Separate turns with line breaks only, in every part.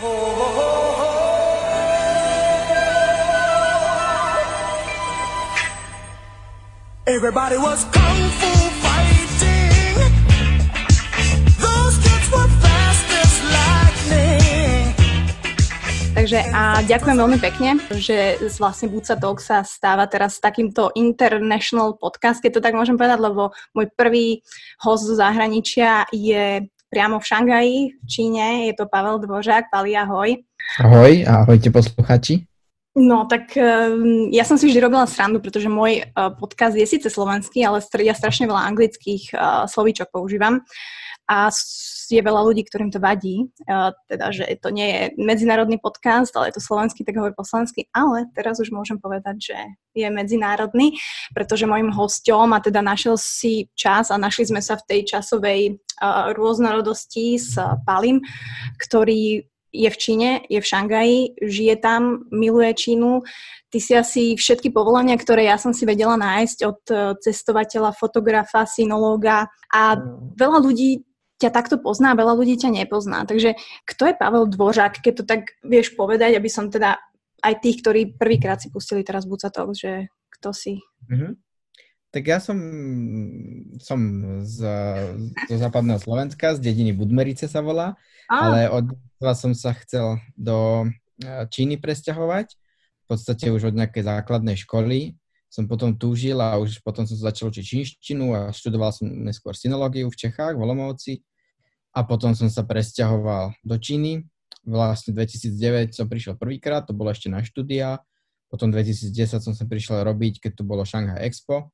Everybody was kung fu fighting. Those kids were fast as lightning.
Takže a ďakujem veľmi pekne, že vlastne Buca Talk sa stáva teraz takýmto international podcast, keď to tak môžem povedať, lebo môj prvý host zo zahraničia je priamo v Šangaji, v Číne. Je to Pavel Dvořák. Pali, ahoj.
Ahoj ahojte posluchači.
No, tak um, ja som si vždy robila srandu, pretože môj uh, podcast je síce slovenský, ale ja strašne veľa anglických uh, slovíčok používam a je veľa ľudí, ktorým to vadí, teda, že to nie je medzinárodný podcast, ale je to slovenský, tak hovorí po slovensky, ale teraz už môžem povedať, že je medzinárodný, pretože môjim hosťom a teda našiel si čas a našli sme sa v tej časovej rôznorodosti s Palim, ktorý je v Číne, je v Šangaji, žije tam, miluje Čínu. Ty si asi všetky povolania, ktoré ja som si vedela nájsť od eh, cestovateľa, fotografa, sinológa a veľa ľudí ťa takto pozná, veľa ľudí ťa nepozná. Takže kto je Pavel Dvořák, keď to tak vieš povedať, aby som teda aj tých, ktorí prvýkrát si pustili teraz Bucatok, že kto si?
Mhm. Tak ja som, som z, zo západného Slovenska, z dediny Budmerice sa volá,
Á,
ale od detstva som sa chcel do eh, Číny presťahovať. V podstate už od nejakej základnej školy som potom túžil a už potom som začal učiť čínštinu a študoval som neskôr synológiu v Čechách, v Olomouci. A potom som sa presťahoval do Číny. Vlastne 2009 som prišiel prvýkrát, to bolo ešte na štúdia. Potom 2010 som sa prišiel robiť, keď tu bolo Shanghai Expo.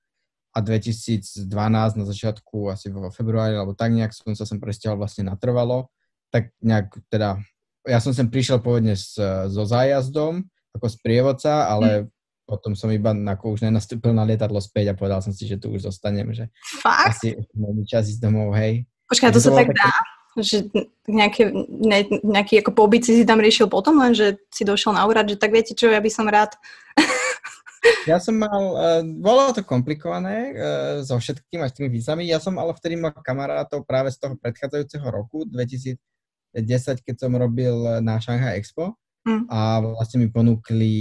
A 2012 na začiatku, asi vo februári, alebo tak nejak som sa sem presťahoval vlastne natrvalo. Tak nejak teda, ja som sem prišiel pôvodne s, so zájazdom, ako sprievodca, ale potom som iba ako už nenastúpil na lietadlo späť a povedal som si, že tu už zostanem, že
fakt?
asi není čas ísť domov, hej.
Počkaj, to sa tak dá? Že nejaké, ne, nejaký ako pobyt si tam riešil potom, len že si došiel na úrad, že tak viete čo, ja by som rád.
Ja som mal, uh, bolo to komplikované uh, so všetkým aj s tými vízami. Ja som ale vtedy mal kamarátov práve z toho predchádzajúceho roku, 2010, keď som robil na Shanghai Expo.
Hm.
A vlastne mi ponúkli,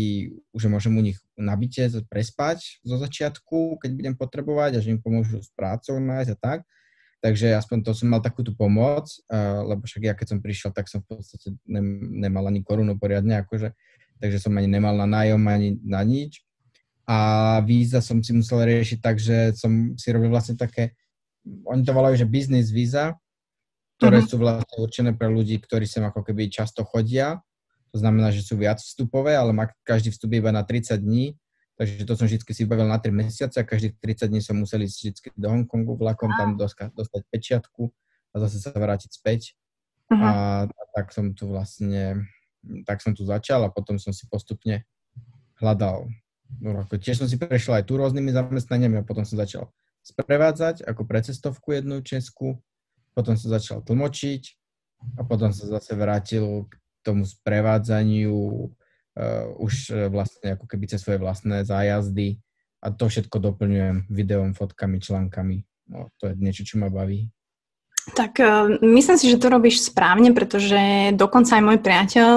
že môžem u nich na byte prespať zo začiatku, keď budem potrebovať a že im pomôžu s prácou nájsť a tak. Takže aspoň to som mal takúto pomoc, lebo však ja keď som prišiel, tak som v podstate nem, nemal ani korunu poriadne, akože, takže som ani nemal na nájom, ani na nič. A víza som si musel riešiť tak, že som si robil vlastne také, oni to volajú, že business víza, ktoré
Mhm.
sú vlastne určené pre ľudí, ktorí sem ako keby často chodia. To znamená, že sú viac vstupové, ale má každý vstup iba na 30 dní. Takže to som vždy si bavil na 3 mesiace a každých 30 dní som musel ísť vždy do Hongkongu vlakom, tam doska, dostať pečiatku a zase sa vrátiť späť.
Uh-huh.
A, a tak som tu vlastne, tak som tu začal a potom som si postupne hľadal. No, ako tiež som si prešiel aj tu rôznymi zamestnaniami a potom som začal sprevádzať ako precestovku jednu česku, potom som začal tlmočiť a potom som zase vrátil k tomu sprevádzaniu uh, už uh, vlastne ako keby cez svoje vlastné zájazdy a to všetko doplňujem videom, fotkami, článkami. No, to je niečo, čo ma baví.
Tak uh, myslím si, že to robíš správne, pretože dokonca aj môj priateľ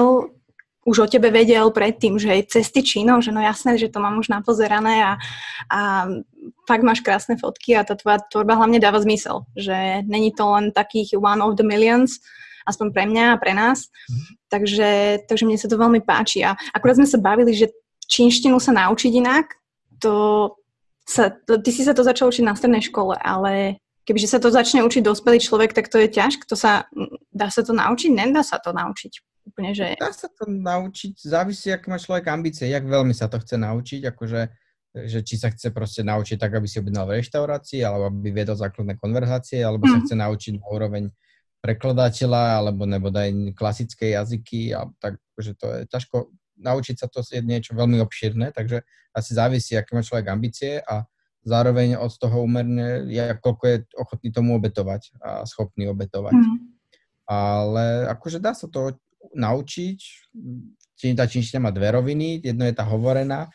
už o tebe vedel predtým, že aj cesty Čínou, že no jasné, že to mám už napozerané a, a fakt máš krásne fotky a tá tvoja tvorba hlavne dáva zmysel, že není to len takých one of the millions, aspoň pre mňa a pre nás. Takže, takže mne sa to veľmi páči. A akurát sme sa bavili, že čínštinu sa naučiť inak, to sa, to, ty si sa to začal učiť na strednej škole, ale kebyže sa to začne učiť dospelý človek, tak to je ťažké. To sa, dá sa to naučiť? Nedá sa to naučiť. Úplne, že...
Dá sa to naučiť, závisí, ak má človek ambície, jak veľmi sa to chce naučiť, akože že či sa chce proste naučiť tak, aby si objednal v reštaurácii, alebo aby viedol základné konverzácie, alebo sa
Mm.
chce naučiť na úroveň prekladateľa, alebo nebo daj klasické jazyky, a tak, že to je ťažko, naučiť sa to je niečo veľmi obšírne, takže asi závisí, aké má človek ambície a zároveň od toho umerne, koľko je ochotný tomu obetovať a schopný obetovať.
Mm.
Ale akože dá sa to naučiť. Čín- Tá čínština má dve roviny. Jedno je tá hovorená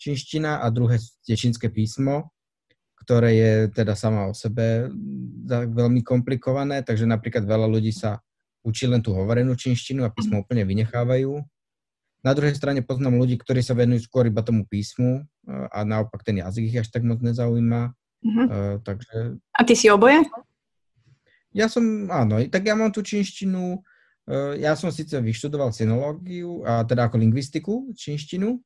čínština a druhé je čínske písmo, ktoré je teda sama o sebe mm, veľmi komplikované, takže napríklad veľa ľudí sa učí len tú hovorenú čínštinu a písmo úplne vynechávajú. Na druhej strane poznám ľudí, ktorí sa venujú skôr iba tomu písmu uh, a naopak ten jazyk ich až tak moc nezaujíma.
Mhm.
Uh, takže
A ty si oboje?
ja som, áno, tak ja mám tú čínštinu, uh, ja som síce vyštudoval sinológiu, a teda ako lingvistiku, čínštinu,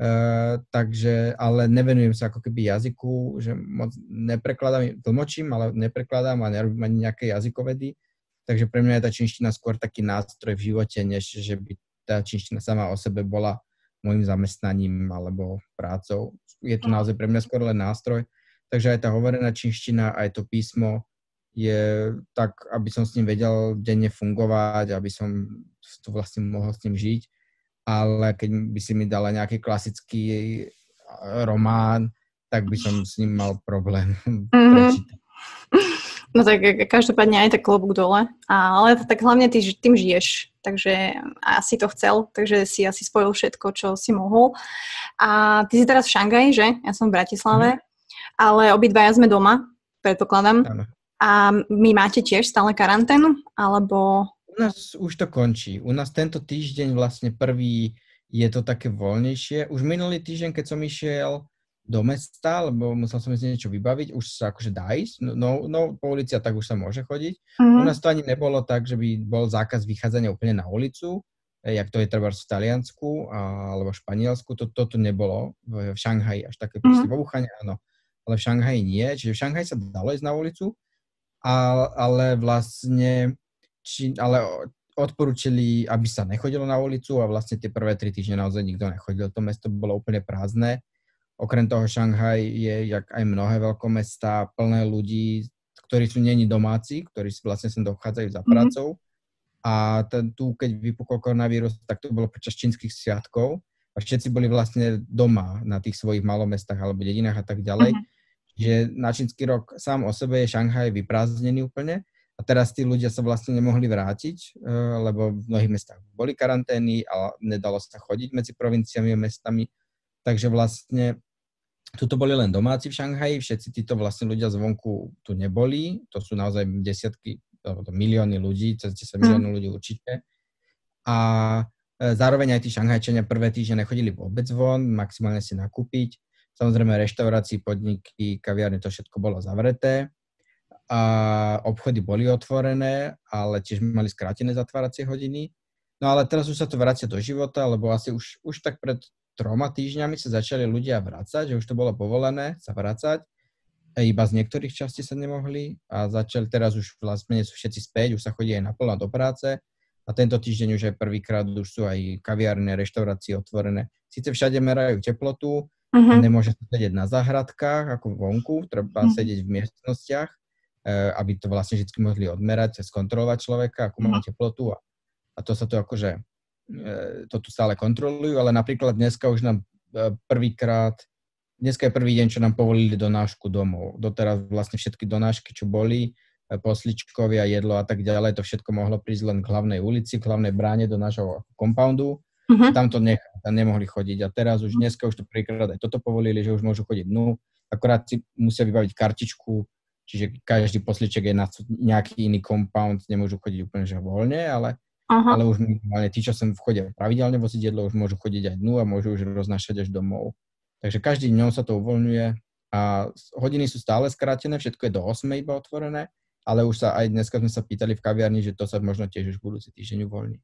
Uh, takže, ale nevenujem sa ako keby jazyku, že moc neprekladám, tlmočím, ale neprekladám a nerobím ani nejaké jazykovedy. Takže pre mňa je tá čínština skôr taký nástroj v živote, než že by tá čínština sama o sebe bola môjim zamestnaním alebo prácou. Je to naozaj pre mňa skôr len nástroj. Takže aj tá hovorená čínština, aj to písmo je tak, aby som s ním vedel denne fungovať, aby som to vlastne mohol s ním žiť ale keď by si mi dala nejaký klasický eh, román, tak by som s ním mal problém
Mhm.
prečítať.
No tak e, každopádne aj tak klobúk dole. Ale tak hlavne ty tým žiješ, takže asi to chcel, takže si asi spojil všetko, čo si mohol. A ty si teraz v Šangaji, že? Ja som v Bratislave, ale obidvaja sme doma, predpokladám.
Áno.
A my máte tiež stále karanténu? Alebo...
U nás už to končí. U nás tento týždeň vlastne prvý je to také voľnejšie. Už minulý týždeň, keď som išiel do mesta, lebo musel som si niečo vybaviť, už sa akože dá ísť, no, no, no po ulici a tak už sa môže chodiť. U
Mhm.
nás to ani nebolo tak, že by bol zákaz vychádzania úplne na ulicu, eh, jak to je treba v Taliansku a, alebo v Španielsku, to, toto nebolo v, v Šanghaji, až také proste Wuhane, áno, ale v Šanghaji nie, čiže v Šanghaji sa dalo ísť na ulicu, a, ale vlastne, či, ale odporúčili, aby sa nechodilo na ulicu a vlastne tie prvé tri týždne naozaj nikto nechodil, to mesto bolo úplne prázdne. Okrem toho Šanghaj je, jak aj mnohé veľkomestá, plné ľudí, ktorí sú není domáci, ktorí si vlastne sem dochádzajú za
Mhm.
prácou. A ten, tu, keď vypukol koronavírus, tak to bolo počas čínskych sviatkov a všetci boli vlastne doma na tých svojich malomestách alebo dedinách a tak ďalej.
Mhm.
Že na čínsky rok sám o sebe je Šanghaj vyprázdnený úplne a teraz tí ľudia sa vlastne nemohli vrátiť, eh, lebo v mnohých mestách boli karantény a nedalo sa chodiť medzi provinciami a mestami. Takže vlastne tuto boli len domáci v Šanghaji, všetci títo vlastne ľudia zvonku tu neboli, to sú naozaj desiatky, milióny ľudí, cez 10
Mm.
miliónov ľudí určite. A e, zároveň aj tí Šanghajčania prvé týždne nechodili vôbec von, maximálne si nakúpiť. Samozrejme reštaurácie, podniky, kaviárne, to všetko bolo zavreté. A obchody boli otvorené, ale tiež mali skrátené zatváracie hodiny. No ale teraz už sa to vracia do života, lebo asi už, už tak pred troma týždňami sa začali ľudia vracať, že už to bolo povolené sa vracať. E, Iba z niektorých častí sa nemohli a začali teraz už vlastne sú všetci späť, už sa chodí aj naplno do práce a tento týždeň už aj prvýkrát už sú aj kaviárne, reštaurácie otvorené. Sice všade merajú teplotu,
Mhm.
nemôže sa sedieť na záhradkách ako vonku, treba
Mhm.
sedieť v miestnostiach, aby to vlastne vždy mohli odmerať, skontrolovať človeka, akú má
Mhm.
teplotu a, a to sa to akože, e, to tu stále kontrolujú, ale napríklad dneska už nám e, prvýkrát, dneska je prvý deň, čo nám povolili donášku domov. Doteraz vlastne všetky donášky, čo boli, e, posličkovia, jedlo a tak ďalej, to všetko mohlo prísť len k hlavnej ulici, k hlavnej bráne do nášho compoundu
Mhm.
tam to nech, tam nemohli chodiť. A teraz už dneska už to prvýkrát aj toto povolili, že už môžu chodiť dnu, akorát si musia vybaviť kartičku, čiže každý posliček je na nejaký iný compound, nemôžu chodiť úplne že voľne, ale,
Aha.
ale už minimálne tí, čo sem chodia pravidelne voziť jedlo, už môžu chodiť aj dnu a môžu už roznášať až domov. Takže každý dňom sa to uvoľňuje a hodiny sú stále skrátené, všetko je do 8 iba otvorené, ale už sa aj dneska sme sa pýtali v kaviarni, že to sa možno tiež už budúci týždeň uvoľní.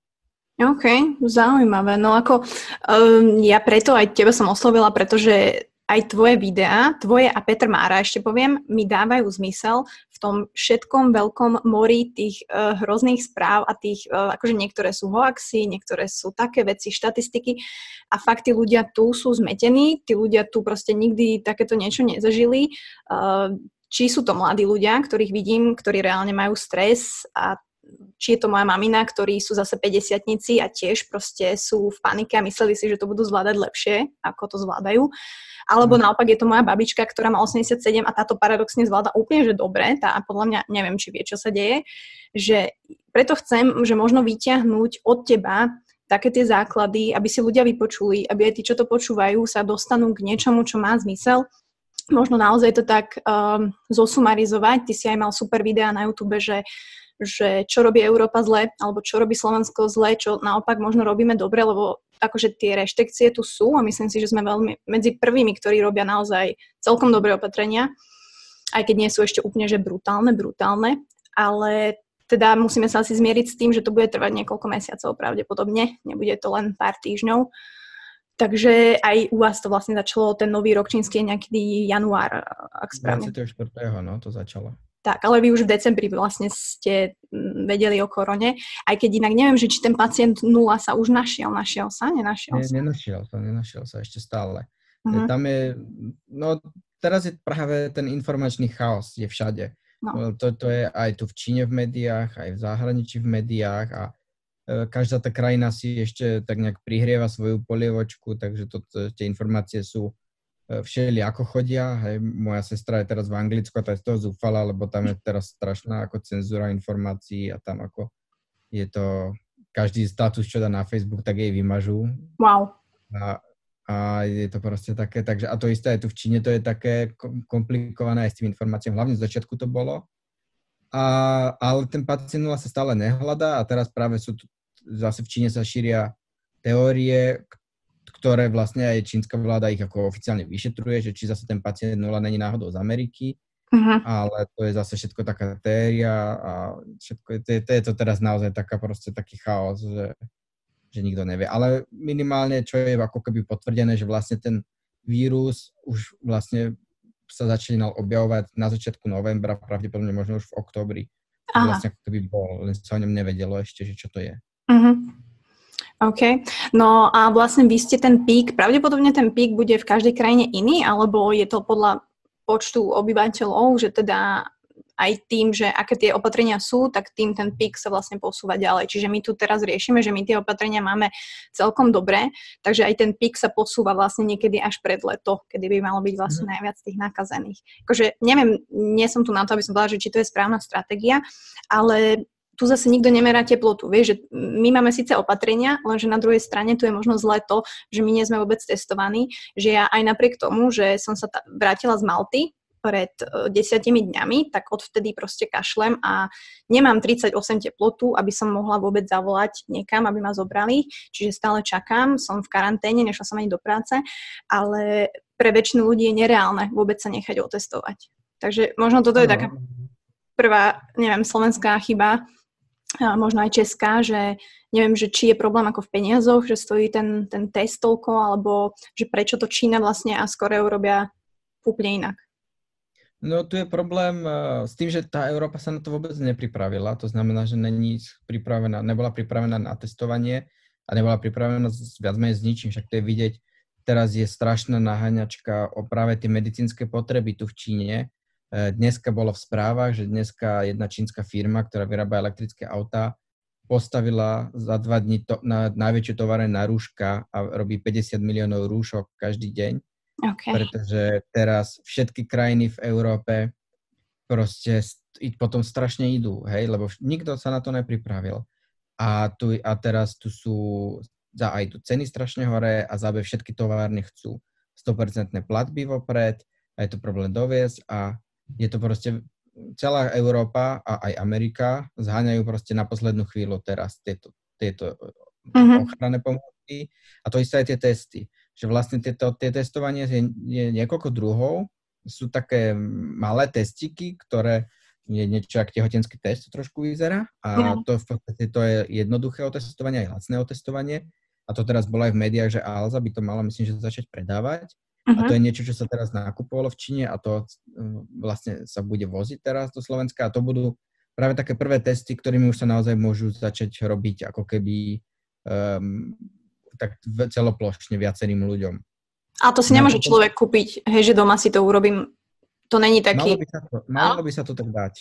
OK, zaujímavé. No ako um, ja preto aj teba som oslovila, pretože aj tvoje videá, tvoje a Petr Mára ešte poviem, mi dávajú zmysel v tom všetkom veľkom mori tých uh, hrozných správ a tých, uh, akože niektoré sú hoaxy, niektoré sú také veci, štatistiky a fakt tí ľudia tu sú zmetení, tí ľudia tu proste nikdy takéto niečo nezažili. Uh, či sú to mladí ľudia, ktorých vidím, ktorí reálne majú stres a či je to moja mamina, ktorí sú zase 50 a tiež proste sú v panike a mysleli si, že to budú zvládať lepšie, ako to zvládajú. Alebo
Mm.
naopak je to moja babička, ktorá má 87 a táto paradoxne zvláda úplne, že dobre, tá podľa mňa neviem, či vie, čo sa deje, že preto chcem, že možno vyťahnuť od teba také tie základy, aby si ľudia vypočuli, aby aj tí, čo to počúvajú, sa dostanú k niečomu, čo má zmysel. Možno naozaj to tak um, zosumarizovať. Ty si aj mal super videá na YouTube, že že čo robí Európa zle, alebo čo robí Slovensko zle, čo naopak možno robíme dobre, lebo akože tie reštrikcie tu sú a myslím si, že sme veľmi medzi prvými, ktorí robia naozaj celkom dobré opatrenia, aj keď nie sú ešte úplne, že brutálne, brutálne, ale teda musíme sa asi zmieriť s tým, že to bude trvať niekoľko mesiacov pravdepodobne, nebude to len pár týždňov. Takže aj u vás to vlastne začalo, ten nový rok čínsky je nejaký január, ak správne.
24. no, to začalo.
Tak, ale vy už v decembri vlastne ste mm, vedeli o korone, aj keď inak neviem, že či ten pacient nula sa už našiel. Našiel sa? Nenašiel
sa?
Ne,
nenašiel sa, nenašiel sa ešte stále. Uh-huh. Tam je, no teraz je práve ten informačný chaos, je všade. No. To, to je aj tu v Číne v médiách, aj v zahraničí v médiách a E, každá tá krajina si ešte tak nejak prihrieva svoju polievočku, takže to, to, tie informácie sú e, všeli ako chodia. Hej, moja sestra je teraz v Anglicku a tá je z toho zúfala, lebo tam je teraz strašná ako cenzúra informácií a tam ako je to, každý status, čo dá na Facebook, tak jej vymažú.
Wow.
A, a je to proste také, takže a to isté aj tu v Číne, to je také komplikované aj s tým informáciám, hlavne z začiatku to bolo. A, ale ten pacient sa stále nehľadá a teraz práve sú tu zase v Číne sa šíria teórie, ktoré vlastne aj čínska vláda ich ako oficiálne vyšetruje, že či zase ten pacient nula není náhodou z Ameriky, uh-huh. ale to je zase všetko taká teória a všetko, to je, to je to teraz naozaj taká proste taký chaos, že, že nikto nevie. Ale minimálne, čo je ako keby potvrdené, že vlastne ten vírus už vlastne sa začínal objavovať na začiatku novembra, pravdepodobne možno už v oktobri. Vlastne ako keby bol, len sa o ňom nevedelo ešte, že čo to je. Uh-huh.
OK. No a vlastne vy ste ten pík, pravdepodobne ten pík bude v každej krajine iný, alebo je to podľa počtu obyvateľov, že teda aj tým, že aké tie opatrenia sú, tak tým ten pík sa vlastne posúva ďalej. Čiže my tu teraz riešime, že my tie opatrenia máme celkom dobré, takže aj ten pík sa posúva vlastne niekedy až pred leto, kedy by malo byť vlastne mhm. najviac tých nakazených. Akože neviem, nie som tu na to, aby som povedala, že či to je správna stratégia, ale tu zase nikto nemerá teplotu. Vieš, že my máme síce opatrenia, lenže na druhej strane tu je možno zle to, že my nie sme vôbec testovaní, že ja aj napriek tomu, že som sa ta- vrátila z Malty pred uh, desiatimi dňami, tak odvtedy proste kašlem a nemám 38 teplotu, aby som mohla vôbec zavolať niekam, aby ma zobrali. Čiže stále čakám, som v karanténe, nešla som ani do práce, ale pre väčšinu ľudí je nereálne vôbec sa nechať otestovať. Takže možno toto je taká prvá, neviem, slovenská chyba, možno aj česká, že neviem, že či je problém ako v peniazoch, že stojí ten, ten test toľko, alebo že prečo to Čína vlastne a skoro robia úplne inak.
No tu je problém uh, s tým, že tá Európa sa na to vôbec nepripravila. To znamená, že není pripravená, nebola pripravená na testovanie a nebola pripravená viac menej s ničím. Však to je vidieť, teraz je strašná naháňačka o práve tie medicínske potreby tu v Číne dneska bolo v správach, že dneska jedna čínska firma, ktorá vyrába elektrické autá, postavila za dva dní to, na najväčšiu tovareň na rúška a robí 50 miliónov rúšok každý deň. Okay. Pretože teraz všetky krajiny v Európe proste potom strašne idú, hej, lebo nikto sa na to nepripravil. A, tu, a teraz tu sú, za aj tu ceny strašne hore a za všetky továrne chcú 100% platby vopred a je to problém doviesť a je to proste celá Európa a aj Amerika zháňajú proste na poslednú chvíľu teraz tieto, tieto uh-huh. ochranné pomôcky a to isté aj tie testy. Že vlastne tieto, tie testovanie je, je niekoľko druhov, sú také malé testiky, ktoré je niečo ako tehotenský test, to trošku vyzerá a uh-huh. to v podstate to je jednoduché otestovanie, aj lacné otestovanie a to teraz bolo aj v médiách, že Alza by to mala myslím, že začať predávať Uh-huh. A to je niečo, čo sa teraz nakupovalo v Číne a to vlastne sa bude voziť teraz do Slovenska a to budú práve také prvé testy, ktorými už sa naozaj môžu začať robiť ako keby um, tak celoplošne viacerým ľuďom.
A to si no, nemôže človek kúpiť, hej, že doma si to urobím. To není taký...
Malo by sa to, malo by sa to tak dať.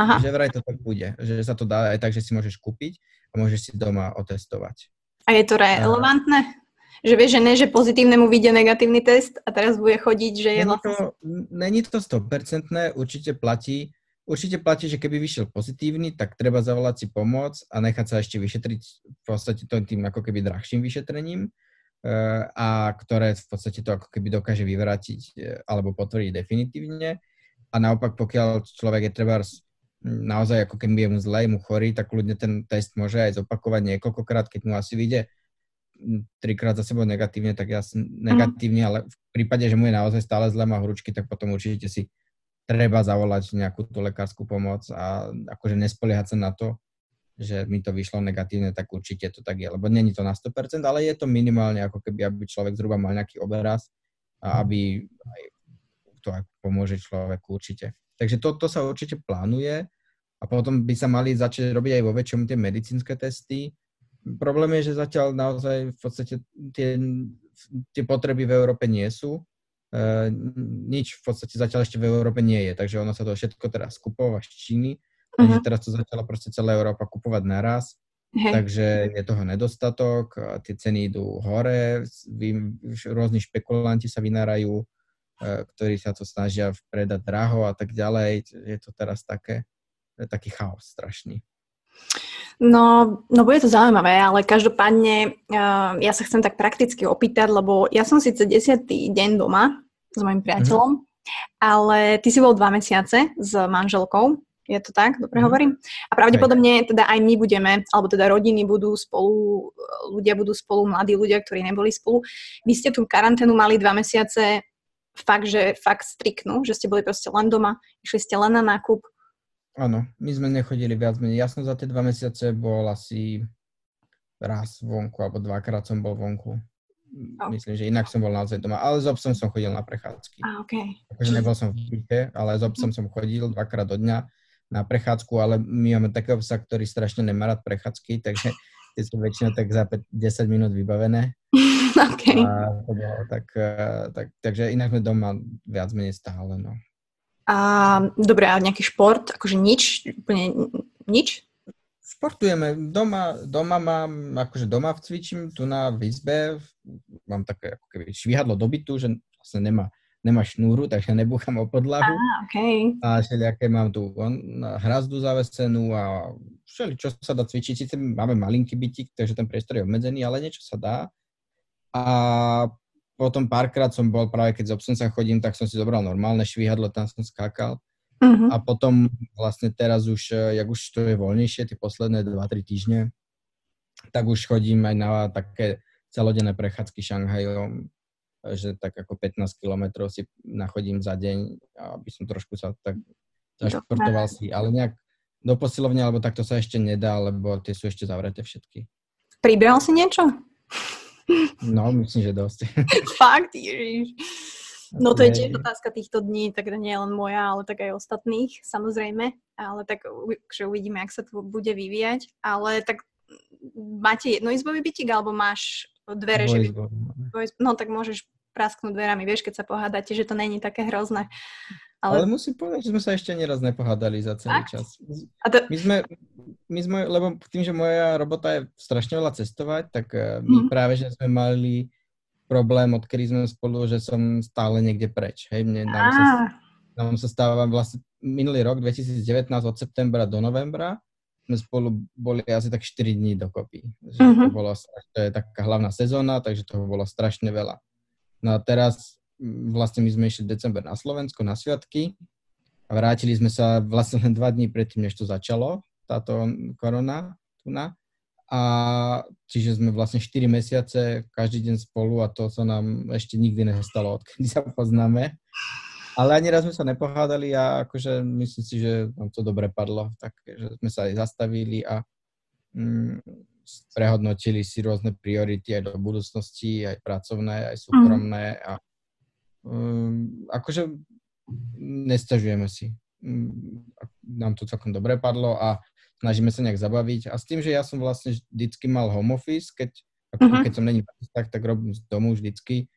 Aha. Že vraj to tak bude. Že sa to dá aj tak, že si môžeš kúpiť a môžeš si doma otestovať.
A je to relevantné? Že vieš, že ne, že pozitívnemu vyjde negatívny test a teraz bude chodiť, že je
vlastne... To, není to 100%, určite platí, určite platí, že keby vyšiel pozitívny, tak treba zavolať si pomoc a nechať sa ešte vyšetriť v podstate tým ako keby drahším vyšetrením eh, a ktoré v podstate to ako keby dokáže vyvrátiť eh, alebo potvrdiť definitívne. A naopak, pokiaľ človek je treba naozaj ako keby je mu zle, mu chorý, tak ľudne ten test môže aj zopakovať niekoľkokrát, keď mu asi vyjde trikrát za sebou negatívne, tak ja negatívne, ale v prípade, že mu je naozaj stále zle má hručky, tak potom určite si treba zavolať nejakú tú lekárskú pomoc a akože nespoliehať sa na to, že mi to vyšlo negatívne, tak určite to tak je, lebo není to na 100%, ale je to minimálne ako keby, aby človek zhruba mal nejaký obraz a aby aj to pomôže človeku určite. Takže to, to sa určite plánuje a potom by sa mali začať robiť aj vo väčšom tie medicínske testy. Problém je, že zatiaľ naozaj v podstate tie, tie potreby v Európe nie sú. E, nič v podstate zatiaľ ešte v Európe nie je, takže ono sa to všetko teraz skupová z Číny Takže uh-huh. teraz to začala proste celá Európa kupovať naraz. Hej. Takže je toho nedostatok, tie ceny idú hore, vy, rôzni špekulanti sa vynárajú, e, ktorí sa to snažia predať draho a tak ďalej. Je to teraz také, taký chaos strašný.
No, no bude to zaujímavé, ale každopádne uh, ja sa chcem tak prakticky opýtať, lebo ja som síce desiatý deň doma s mojim priateľom, uh-huh. ale ty si bol dva mesiace s manželkou je to tak? Dobre mm. hovorím? A pravdepodobne teda aj my budeme, alebo teda rodiny budú spolu, ľudia budú spolu, mladí ľudia, ktorí neboli spolu. Vy ste tú karanténu mali dva mesiace fakt, že fakt striknú, že ste boli proste len doma, išli ste len na nákup.
Áno, my sme nechodili viac menej. Ja som za tie dva mesiace bol asi raz vonku, alebo dvakrát som bol vonku. Oh. Myslím, že inak som bol naozaj doma. Ale s obsom som chodil na prechádzky.
Ah, okay.
Takže nebol som v byte, ale s obsom som chodil dvakrát do dňa na prechádzku, ale my máme takého psa, ktorý strašne nemá rád prechádzky, takže tie sú väčšinou tak za 5, 10 minút vybavené.
okay.
A to bolo tak, eh, tak, takže inak sme doma viac menej stále, no.
A dobre, a nejaký šport, akože nič, úplne nič?
Športujeme. Doma, doma mám, akože doma cvičím, tu na výzbe, mám také ako keby švihadlo do bytu, že vlastne nemá nemá šnúru, takže nebúcham o podlahu.
Ah, okay.
A všelijaké mám tu on, hrazdu zavesenú a všeli, čo sa dá cvičiť. Sice máme malinký bytik, takže ten priestor je obmedzený, ale niečo sa dá. A potom párkrát som bol, práve keď z obsom sa chodím, tak som si zobral normálne švihadlo, tam som skákal. Uh-huh. A potom vlastne teraz už, jak už to je voľnejšie, tie posledné 2-3 týždne, tak už chodím aj na také celodenné prechádzky Šanghajom že tak ako 15 kilometrov si nachodím za deň, aby som trošku sa tak zašportoval si, ale nejak do posilovne, alebo takto sa ešte nedá, lebo tie sú ešte zavreté všetky.
Pribral si niečo?
No, myslím, že dosť.
Fakt, ježiš. No to je tiež otázka týchto dní, tak nie len moja, ale tak aj ostatných, samozrejme. Ale tak že uvidíme, ak sa to bude vyvíjať. Ale tak máte jednoizbový bytik, alebo máš dvere, že. No tak môžeš prasknúť dverami, vieš, keď sa pohádate, že to není také hrozné.
Ale... Ale musím povedať, že sme sa ešte neraz nepohádali za celý Fakt? čas. A to... My sme, my sme, lebo tým, že moja robota je strašne veľa cestovať, tak eh, my mm. práve, že sme mali problém, odkedy sme spolu, že som stále niekde preč. Hej, mne, nám, sa, nám sa stáva vlastne minulý rok, 2019, od septembra do novembra, sme spolu boli asi tak 4 dní dokopy. Že uh-huh. to, mhm. to je taká hlavná sezóna, takže toho bolo strašne veľa. No a teraz vlastne my sme išli december na Slovensko na sviatky a vrátili sme sa vlastne len dva dní predtým, než to začalo, táto korona tu na. A čiže sme vlastne 4 mesiace každý deň spolu a to sa nám ešte nikdy nestalo, odkedy sa poznáme. Ale ani raz sme sa nepohádali a akože myslím si, že nám to dobre padlo, takže sme sa aj zastavili a mm, prehodnotili si rôzne priority aj do budúcnosti, aj pracovné, aj súkromné a um, akože nestažujeme si. Mm, nám to celkom dobre padlo a snažíme sa nejak zabaviť a s tým, že ja som vlastne vždycky mal home office, keď, ako, uh-huh. keď som není tak, tak robím z domu vždycky,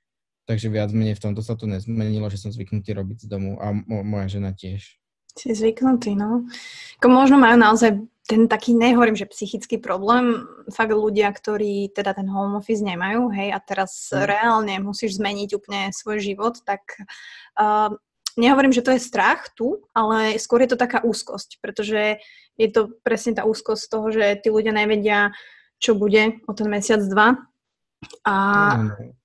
Takže viac menej v tomto sa to nezmenilo, že som zvyknutý robiť z domu a mo- moja žena tiež.
Si zvyknutý, no. Ako možno majú naozaj ten taký, nehovorím, že psychický problém, fakt ľudia, ktorí teda ten home office nemajú, hej, a teraz mm. reálne musíš zmeniť úplne svoj život, tak uh, nehovorím, že to je strach tu, ale skôr je to taká úzkosť, pretože je to presne tá úzkosť z toho, že tí ľudia nevedia, čo bude o ten mesiac, dva. A mm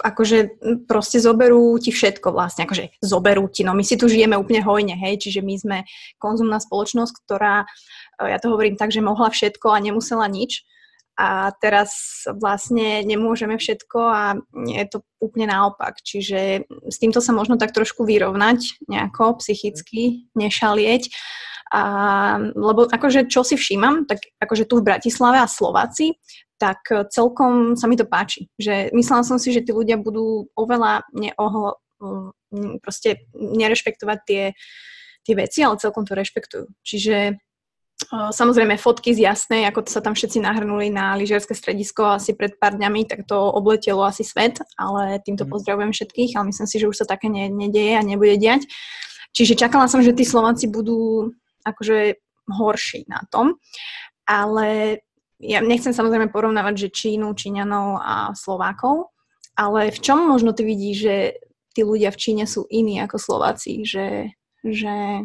akože proste zoberú ti všetko vlastne, akože zoberú ti, no my si tu žijeme úplne hojne, hej, čiže my sme konzumná spoločnosť, ktorá, ja to hovorím tak, že mohla všetko a nemusela nič a teraz vlastne nemôžeme všetko a je to úplne naopak. Čiže s týmto sa možno tak trošku vyrovnať nejako psychicky, nešalieť. A, lebo akože čo si všímam, tak akože tu v Bratislave a Slováci, tak celkom sa mi to páči. Že myslela som si, že tí ľudia budú oveľa neohlo, mm, proste nerešpektovať tie, tie veci, ale celkom to rešpektujú. Čiže Samozrejme, fotky z jasnej, ako sa tam všetci nahrnuli na lyžiarske stredisko asi pred pár dňami, tak to obletelo asi svet, ale týmto mm. pozdravujem všetkých, ale myslím si, že už sa také ne, nedeje a nebude diať. Čiže čakala som, že tí Slováci budú akože horší na tom, ale ja nechcem samozrejme porovnávať, že Čínu, Číňanov a Slovákov, ale v čom možno ty vidíš, že tí ľudia v Číne sú iní ako Slováci, že, že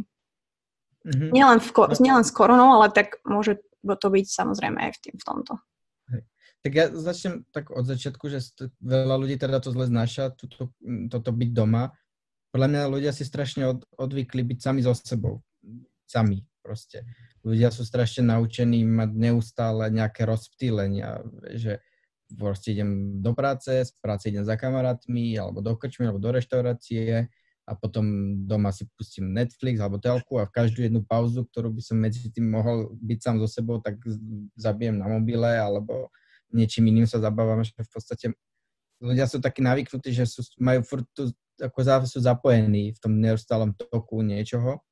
Mm-hmm. Nielen, v, no. nielen s koronou, ale tak môže to byť samozrejme aj v, tým, v tomto.
Tak ja začnem tak od začiatku, že veľa ľudí teda to zle znáša, toto, toto byť doma. Podľa mňa ľudia si strašne od, odvykli byť sami so sebou. Sami proste. Ľudia sú strašne naučení mať neustále nejaké rozptýlenia, že proste idem do práce, z práce idem za kamarátmi, alebo do krčmy, alebo do reštaurácie, a potom doma si pustím Netflix alebo telku a v každú jednu pauzu, ktorú by som medzi tým mohol byť sám so sebou, tak zabijem na mobile alebo niečím iným sa zabávam, že v podstate ľudia sú takí navyknutí, že sú, majú furt tu, ako sú zapojení v tom neustálom toku niečoho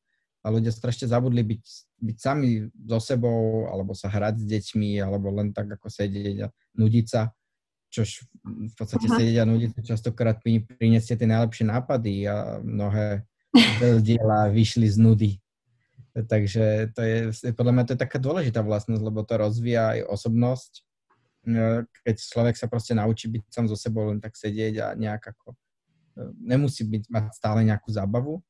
a ľudia strašne zabudli byť, byť sami so sebou alebo sa hrať s deťmi alebo len tak ako sedieť a nudiť sa čož v podstate Aha. sedia a nudiť častokrát priniesie tie najlepšie nápady a mnohé diela vyšli z nudy. Takže to je, podľa mňa to je taká dôležitá vlastnosť, lebo to rozvíja aj osobnosť. E, keď človek sa proste naučí byť sám so sebou, len tak sedieť a nejak ako e, nemusí byť, mať stále nejakú zábavu.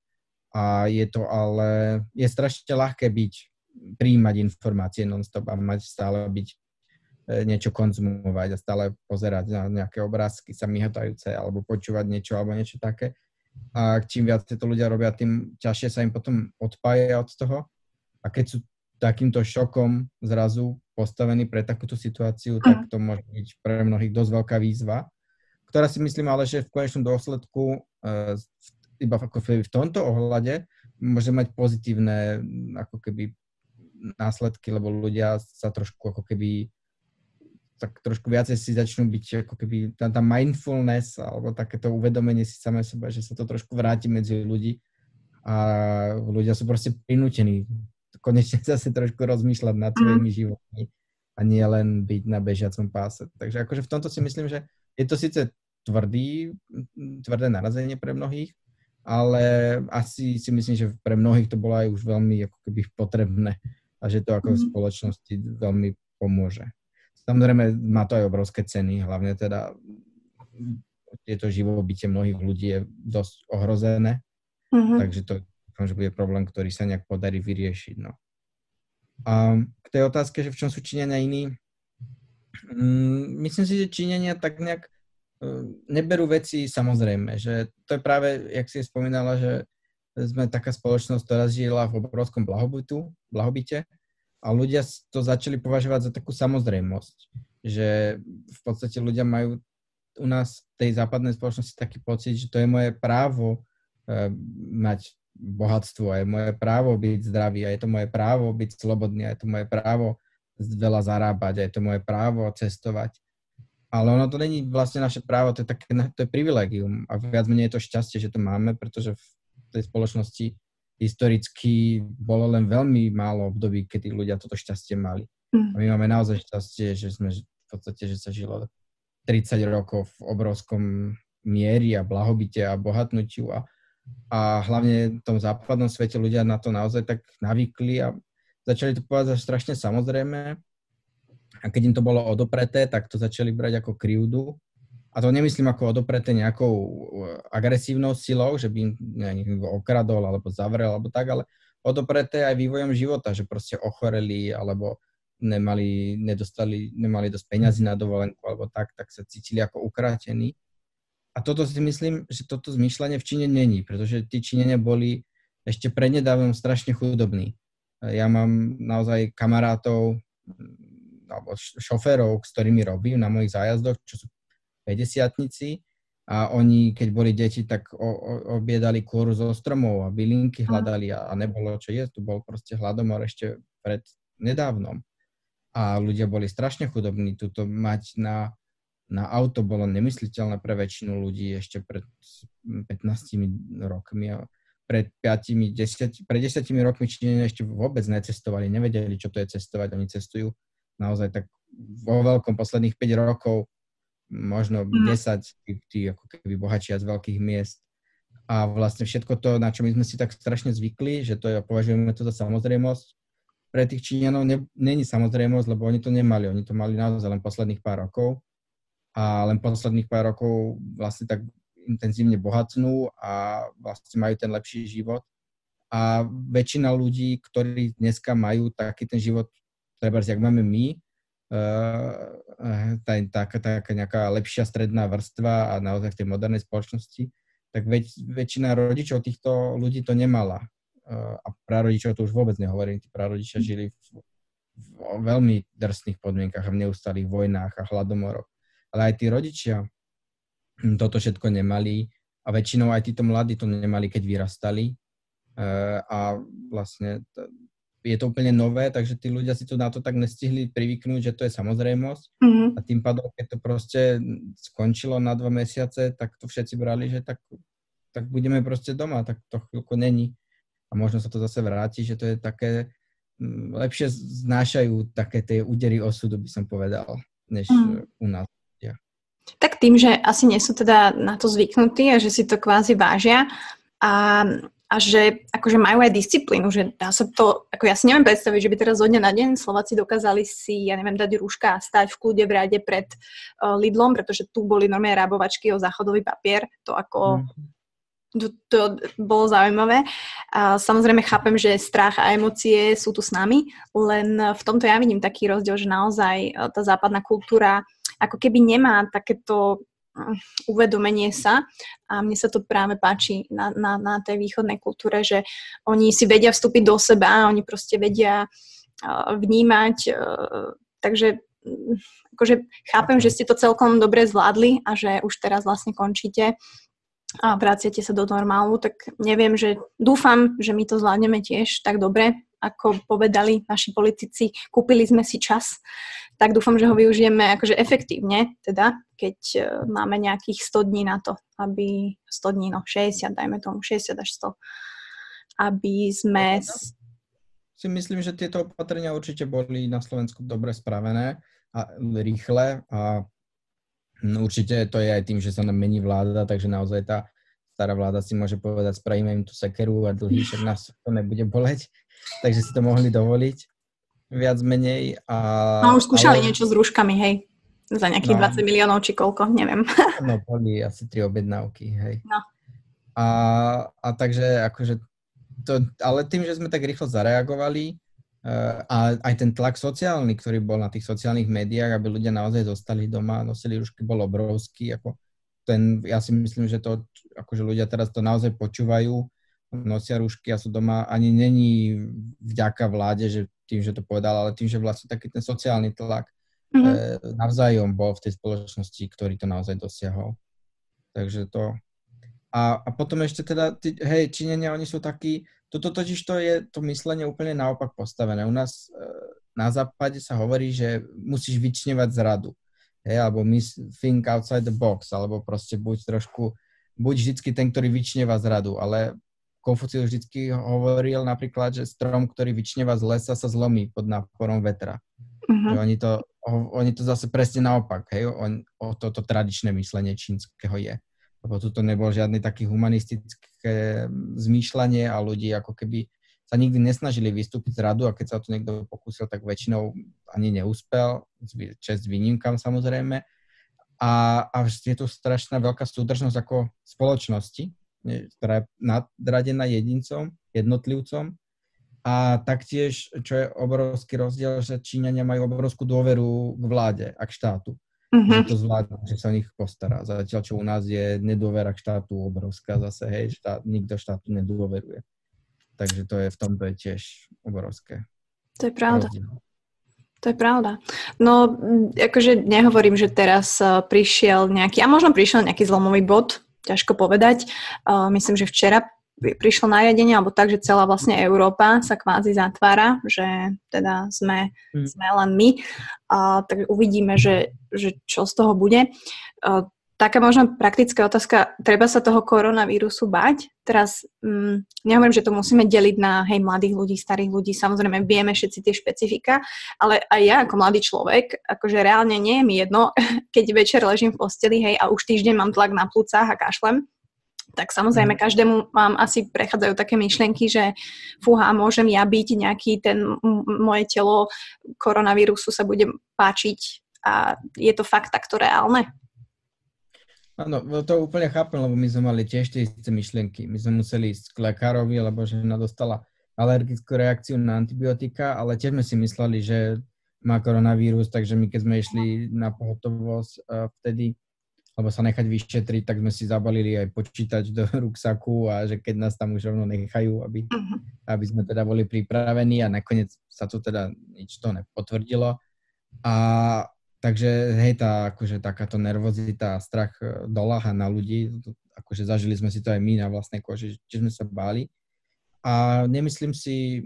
A je to ale, je strašne ľahké byť, príjmať informácie non-stop a mať stále byť E, niečo konzumovať a stále pozerať na nejaké obrázky sa myhotajúce alebo počúvať niečo alebo niečo také. A čím viac to ľudia robia, tým ťažšie sa im potom odpája od toho. A keď sú takýmto šokom zrazu postavení pre takúto situáciu, tak to môže byť pre mnohých dosť veľká výzva, ktorá si myslím ale, že v konečnom dôsledku e, iba ako v tomto ohľade môže mať pozitívne ako keby následky, lebo ľudia sa trošku ako keby tak trošku viacej si začnú byť ako keby tá, tá mindfulness alebo takéto uvedomenie si samé seba, že sa to trošku vráti medzi ľudí a ľudia sú proste prinútení konečne zase trošku rozmýšľať nad svojimi mhm. životmi a nie len byť na bežiacom páse. Takže akože v tomto si myslím, že je to síce tvrdý, tvrdé narazenie pre mnohých, ale asi si myslím, že pre mnohých to bolo aj už veľmi ako keby potrebné a že to ako v mhm. spoločnosti veľmi pomôže. Samozrejme, má to aj obrovské ceny, hlavne teda tieto živobytie mnohých ľudí je dosť ohrozené, uh-huh. takže to dúfam, že bude problém, ktorý sa nejak podarí vyriešiť. No. A k tej otázke, že v čom sú Číňania iní, mm, myslím si, že Číňania tak nejak neberú veci samozrejme, že to je práve, jak si spomínala, že sme taká spoločnosť, ktorá žila v obrovskom blahobytu, blahobite a ľudia to začali považovať za takú samozrejmosť, že v podstate ľudia majú u nás v tej západnej spoločnosti taký pocit, že to je moje právo e, mať bohatstvo, je moje právo byť zdravý, a je to moje právo byť slobodný, a je to moje právo veľa zarábať, a je to moje právo cestovať. Ale ono to není vlastne naše právo, to je, také, to je privilegium a viac menej je to šťastie, že to máme, pretože v tej spoločnosti historicky bolo len veľmi málo období, kedy ľudia toto šťastie mali. Mm. A my máme naozaj šťastie, že sme v podstate, že sa žilo 30 rokov v obrovskom miery a blahobite a bohatnutiu a, a hlavne v tom západnom svete ľudia na to naozaj tak navykli a začali to povedať strašne samozrejme a keď im to bolo odopreté, tak to začali brať ako krivdu a to nemyslím ako odopreté nejakou uh, agresívnou silou, že by im niekto okradol alebo zavrel alebo tak, ale odopreté aj vývojom života, že proste ochoreli alebo nemali, nedostali, nemali dosť peňazí na dovolenku alebo tak, tak sa cítili ako ukrátení. a toto si myslím, že toto zmýšľanie v Číne není, pretože tí Číňania boli ešte prednedávnom strašne chudobní. Ja mám naozaj kamarátov alebo šoférov, s ktorými robím na mojich zájazdoch, čo sú 50 a oni, keď boli deti, tak o, o, obiedali kôru zo stromov a bylinky hľadali a, a nebolo čo jesť. Tu bol proste hladomor ešte pred nedávnom. A ľudia boli strašne chudobní. Tuto mať na na auto bolo nemysliteľné pre väčšinu ľudí ešte pred 15 rokmi. Pred 5, 10, pred 10 rokmi Číňania ešte vôbec necestovali, nevedeli, čo to je cestovať. Oni cestujú naozaj tak vo veľkom posledných 5 rokov, možno 10, mhm. tí, tí ako keby bohačia z veľkých miest. A vlastne všetko to, na čo my sme si tak strašne zvykli, že to je, považujeme to za samozrejmosť, pre tých Číňanov ne, není samozrejmosť, lebo oni to nemali. Oni to mali naozaj len posledných pár rokov a len posledných pár rokov vlastne tak intenzívne bohatnú a vlastne majú ten lepší život. A väčšina ľudí, ktorí dneska majú taký ten život, treba jak máme my, uh, taká, taká nejaká lepšia stredná vrstva a naozaj v tej modernej spoločnosti, tak väč, väčšina rodičov týchto ľudí to nemala. Uh, a prarodičov to už vôbec nehovorím, tí prarodičia žili v, v veľmi drsných podmienkach a v neustálých vojnách a hladomoroch ale aj tí rodičia toto všetko nemali a väčšinou aj títo mladí to nemali, keď vyrastali. A vlastne je to úplne nové, takže tí ľudia si tu na to tak nestihli privyknúť, že to je samozrejmosť. Mm-hmm. A tým pádom, keď to proste skončilo na dva mesiace, tak to všetci brali, že tak, tak budeme proste doma, tak to chvíľko není. A možno sa to zase vráti, že to je také, lepšie znášajú také tie údery osudu, by som povedal, než mm. u nás.
Tak tým, že asi nie sú teda na to zvyknutí a že si to kvázi vážia a, a že akože majú aj disciplínu, že dá sa to, ako ja si neviem predstaviť, že by teraz zo dňa na deň Slováci dokázali si, ja neviem, dať rúška a stať v kľude v rade pred uh, Lidlom, pretože tu boli normálne rábovačky o záchodový papier, to ako... Mm. To, to bolo zaujímavé. A samozrejme chápem, že strach a emócie sú tu s nami, len v tomto ja vidím taký rozdiel, že naozaj e, tá západná kultúra ako keby nemá takéto uvedomenie sa. A mne sa to práve páči na, na, na tej východnej kultúre, že oni si vedia vstúpiť do seba, oni proste vedia vnímať, takže akože chápem, že ste to celkom dobre zvládli a že už teraz vlastne končíte a vraciate sa do normálu, tak neviem, že dúfam, že my to zvládneme tiež tak dobre, ako povedali naši politici, kúpili sme si čas tak dúfam, že ho využijeme akože efektívne, teda, keď uh, máme nejakých 100 dní na to, aby 100 dní, no 60, dajme tomu 60 až 100, aby sme...
Si myslím, že tieto opatrenia určite boli na Slovensku dobre spravené a rýchle a určite to je aj tým, že sa nám mení vláda, takže naozaj tá stará vláda si môže povedať, spravíme im tú sekeru a dlhý, však nás to nebude boleť, takže si to mohli dovoliť viac menej. A,
no už skúšali ale... niečo s rúškami, hej. Za nejakých no, 20 miliónov či koľko, neviem.
No, boli asi tri objednávky, hej.
No.
A, a takže akože to, ale tým, že sme tak rýchlo zareagovali uh, a aj ten tlak sociálny, ktorý bol na tých sociálnych médiách, aby ľudia naozaj zostali doma, nosili rúšky, bol obrovský. Ako ten, ja si myslím, že to, akože ľudia teraz to naozaj počúvajú, nosia rúšky a sú doma, ani není vďaka vláde, že tým, že to povedal, ale tým, že vlastne taký ten sociálny tlak mm-hmm. e, navzájom bol v tej spoločnosti, ktorý to naozaj dosiahol. Takže to... A, a potom ešte teda, tí, hej, Číňania, oni sú takí, toto totiž to je to myslenie úplne naopak postavené. U nás e, na západe sa hovorí, že musíš vyčnevať zradu. Hej, alebo miss, think outside the box, alebo proste buď trošku, buď vždycky ten, ktorý vyčneva zradu, ale Konfucius vždy hovoril napríklad, že strom, ktorý vyčneva z lesa, sa zlomí pod náporom vetra. Uh-huh. oni, to, oni to zase presne naopak, hej, on, o toto tradičné myslenie čínskeho je. Lebo tu nebol žiadny taký humanistické zmýšľanie a ľudí ako keby sa nikdy nesnažili vystúpiť z radu a keď sa to niekto pokúsil, tak väčšinou ani neúspel, čest výnimkám samozrejme. A, a je tu strašná veľká súdržnosť ako spoločnosti, ktorá je nadradená jedincom, jednotlivcom. A taktiež, čo je obrovský rozdiel, že Číňania majú obrovskú dôveru k vláde a k štátu.
Mhm.
že to zvládne, že sa o nich postará. Zatiaľ, čo u nás je nedôvera k štátu obrovská zase, hej, štát, nikto štátu nedôveruje. Takže to je v tomto je tiež obrovské.
To je pravda.
rozdiel.
To je pravda. No, akože nehovorím, že teraz uh, prišiel nejaký, a možno prišiel nejaký zlomový bod, ťažko povedať. Uh, myslím, že včera pri- prišlo nariadenie, alebo tak, že celá vlastne Európa sa kvázi zatvára, že teda sme,
Mm.
sme len my. Uh, tak uvidíme, že, že čo z toho bude. Uh, taká možno praktická otázka, treba sa toho koronavírusu bať? Teraz mm, nehovorím, že to musíme deliť na hej, mladých ľudí, starých ľudí, samozrejme vieme všetci tie špecifika, ale aj ja ako mladý človek, akože reálne nie je mi jedno, keď večer ležím v posteli, hej, a už týždeň mám tlak na plúcach a kašlem, tak samozrejme každému mám asi prechádzajú také myšlienky, že fúha, môžem ja byť nejaký ten, m- moje telo koronavírusu sa bude páčiť a je to fakt takto reálne?
Áno, no to úplne chápem, lebo my sme mali tiež tie isté myšlienky. My sme museli ísť k lekárovi, lebo žena dostala alergickú reakciu na antibiotika, ale tiež sme si mysleli, že má koronavírus, takže my keď sme išli na pohotovosť uh, vtedy, alebo sa nechať vyšetriť, tak sme si zabalili aj počítač do ruksaku a že keď nás tam už rovno nechajú, aby,
Mhm.
aby sme teda boli pripravení a nakoniec sa to teda nič to nepotvrdilo. A takže hej, tá akože takáto nervozita a strach e, doláha na ľudí, akože zažili sme si to aj my na vlastnej koži, že sme sa báli. A nemyslím si,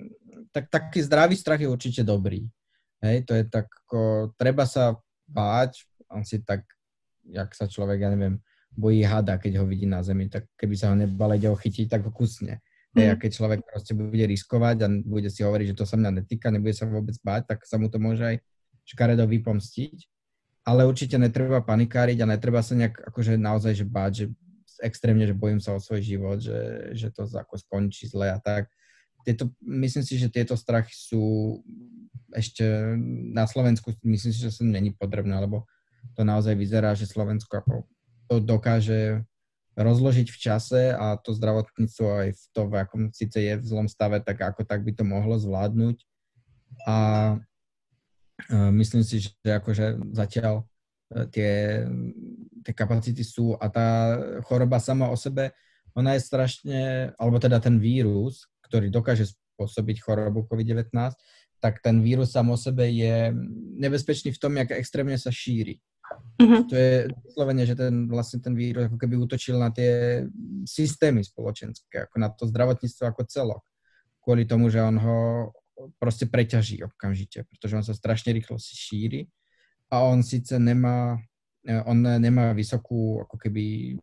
tak, taký zdravý strach je určite dobrý. Hej, to je tak, ako, treba sa báť, on si tak, jak sa človek, ja neviem, bojí hada, keď ho vidí na zemi, tak keby sa ho nebal ide ho chytiť, tak ho kusne. Hej, a
Mhm.
keď človek proste bude riskovať a bude si hovoriť, že to sa mňa netýka, nebude sa vôbec báť, tak sa mu to môže aj škaredo vypomstiť. Ale určite netreba panikáriť a netreba sa nejak akože naozaj že báť, že extrémne, že bojím sa o svoj život, že, že to ako skončí zle a tak. Tieto, myslím si, že tieto strachy sú ešte na Slovensku, myslím si, že to není potrebné, lebo to naozaj vyzerá, že Slovensko ako to dokáže rozložiť v čase a to zdravotníctvo aj v to, v akom síce je v zlom stave, tak ako tak by to mohlo zvládnuť. A myslím si, že akože zatiaľ e, tie, tie kapacity sú a tá choroba sama o sebe, ona je strašne, alebo teda ten vírus, ktorý dokáže spôsobiť chorobu COVID-19, tak ten vírus sám o sebe je nebezpečný v tom, jak extrémne sa šíri.
Mhm.
To je vyslovene, že ten, vlastne ten vírus ako keby útočil na tie systémy spoločenské, ako na to zdravotníctvo ako celok. Kvôli tomu, že on ho proste preťaží okamžite, pretože on sa strašne rýchlo šíri a on síce nemá, e, on nemá vysokú ako keby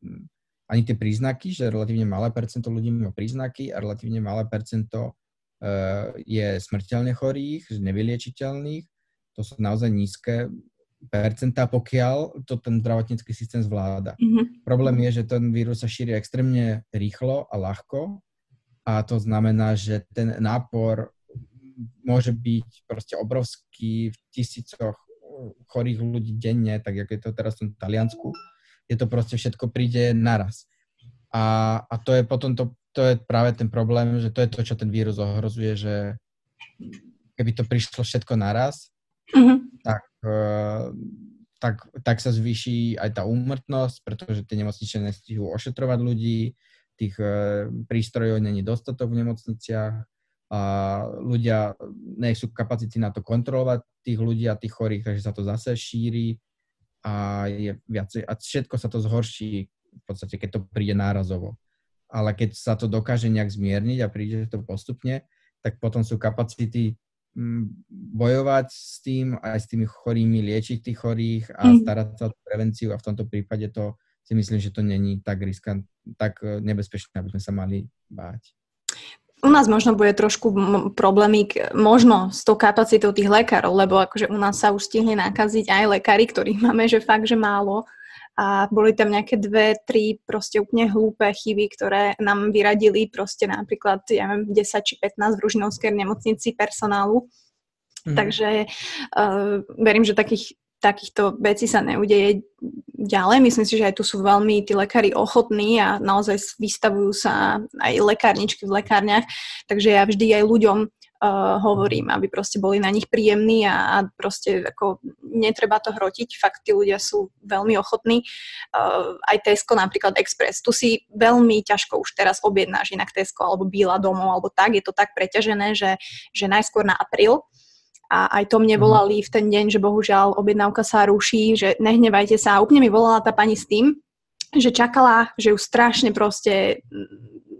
ani tie príznaky, že relatívne malé percento ľudí má príznaky a relatívne malé percento e, je smrteľne chorých, nevyliečiteľných. To sú naozaj nízke percentá, pokiaľ to ten zdravotnícky systém zvláda.
Mhm.
Problém je, že ten vírus sa šíri extrémne rýchlo a ľahko a to znamená, že ten nápor môže byť proste obrovský v tisícoch chorých ľudí denne, tak ako je to teraz v Taliansku. Je to proste všetko príde naraz. A, a to je potom to, to je práve ten problém, že to je to, čo ten vírus ohrozuje, že keby to prišlo všetko naraz,
Mhm.
tak, eh, tak, tak sa zvýši aj tá úmrtnosť, pretože tie nemocnice nestihujú ošetrovať ľudí, tých eh, prístrojov není dostatok v nemocniciach a ľudia sú kapacity na to kontrolovať tých ľudí a tých chorých, takže sa to zase šíri a je viacej, a všetko sa to zhorší v podstate, keď to príde nárazovo. Ale keď sa to dokáže nejak zmierniť a príde to postupne, tak potom sú kapacity mm, bojovať s tým, aj s tými chorými, liečiť tých chorých a
Mhm.
starať sa o prevenciu a v tomto prípade to si myslím, že to není tak riskant, tak eh, nebezpečné, aby sme sa mali báť.
U nás možno bude trošku m- problémik možno s tou kapacitou tých lekárov, lebo akože u nás sa už stihli nakaziť aj lekári, ktorých máme, že fakt, že málo. A boli tam nejaké dve, tri proste úplne hlúpe chyby, ktoré nám vyradili proste napríklad, ja neviem, 10 či 15 v Ružinovskej nemocnici personálu.
Mhm.
Takže uh, verím, že takých, takýchto vecí sa neudeje ďalej. Myslím si, že aj tu sú veľmi tí lekári ochotní a naozaj vystavujú sa aj lekárničky v lekárniach. Takže ja vždy aj ľuďom uh, hovorím, aby proste boli na nich príjemní a, a proste ako netreba to hrotiť, fakt tí ľudia sú veľmi ochotní. Uh, aj Tesco napríklad Express, tu si veľmi ťažko už teraz objednáš inak Tesco alebo Bíla domov alebo tak, je to tak preťažené, že, že najskôr na apríl, a aj to mne mhm. volali v ten deň, že bohužiaľ objednávka sa ruší, že nehnevajte sa. A úplne mi volala tá pani s tým, že čakala, že ju strašne proste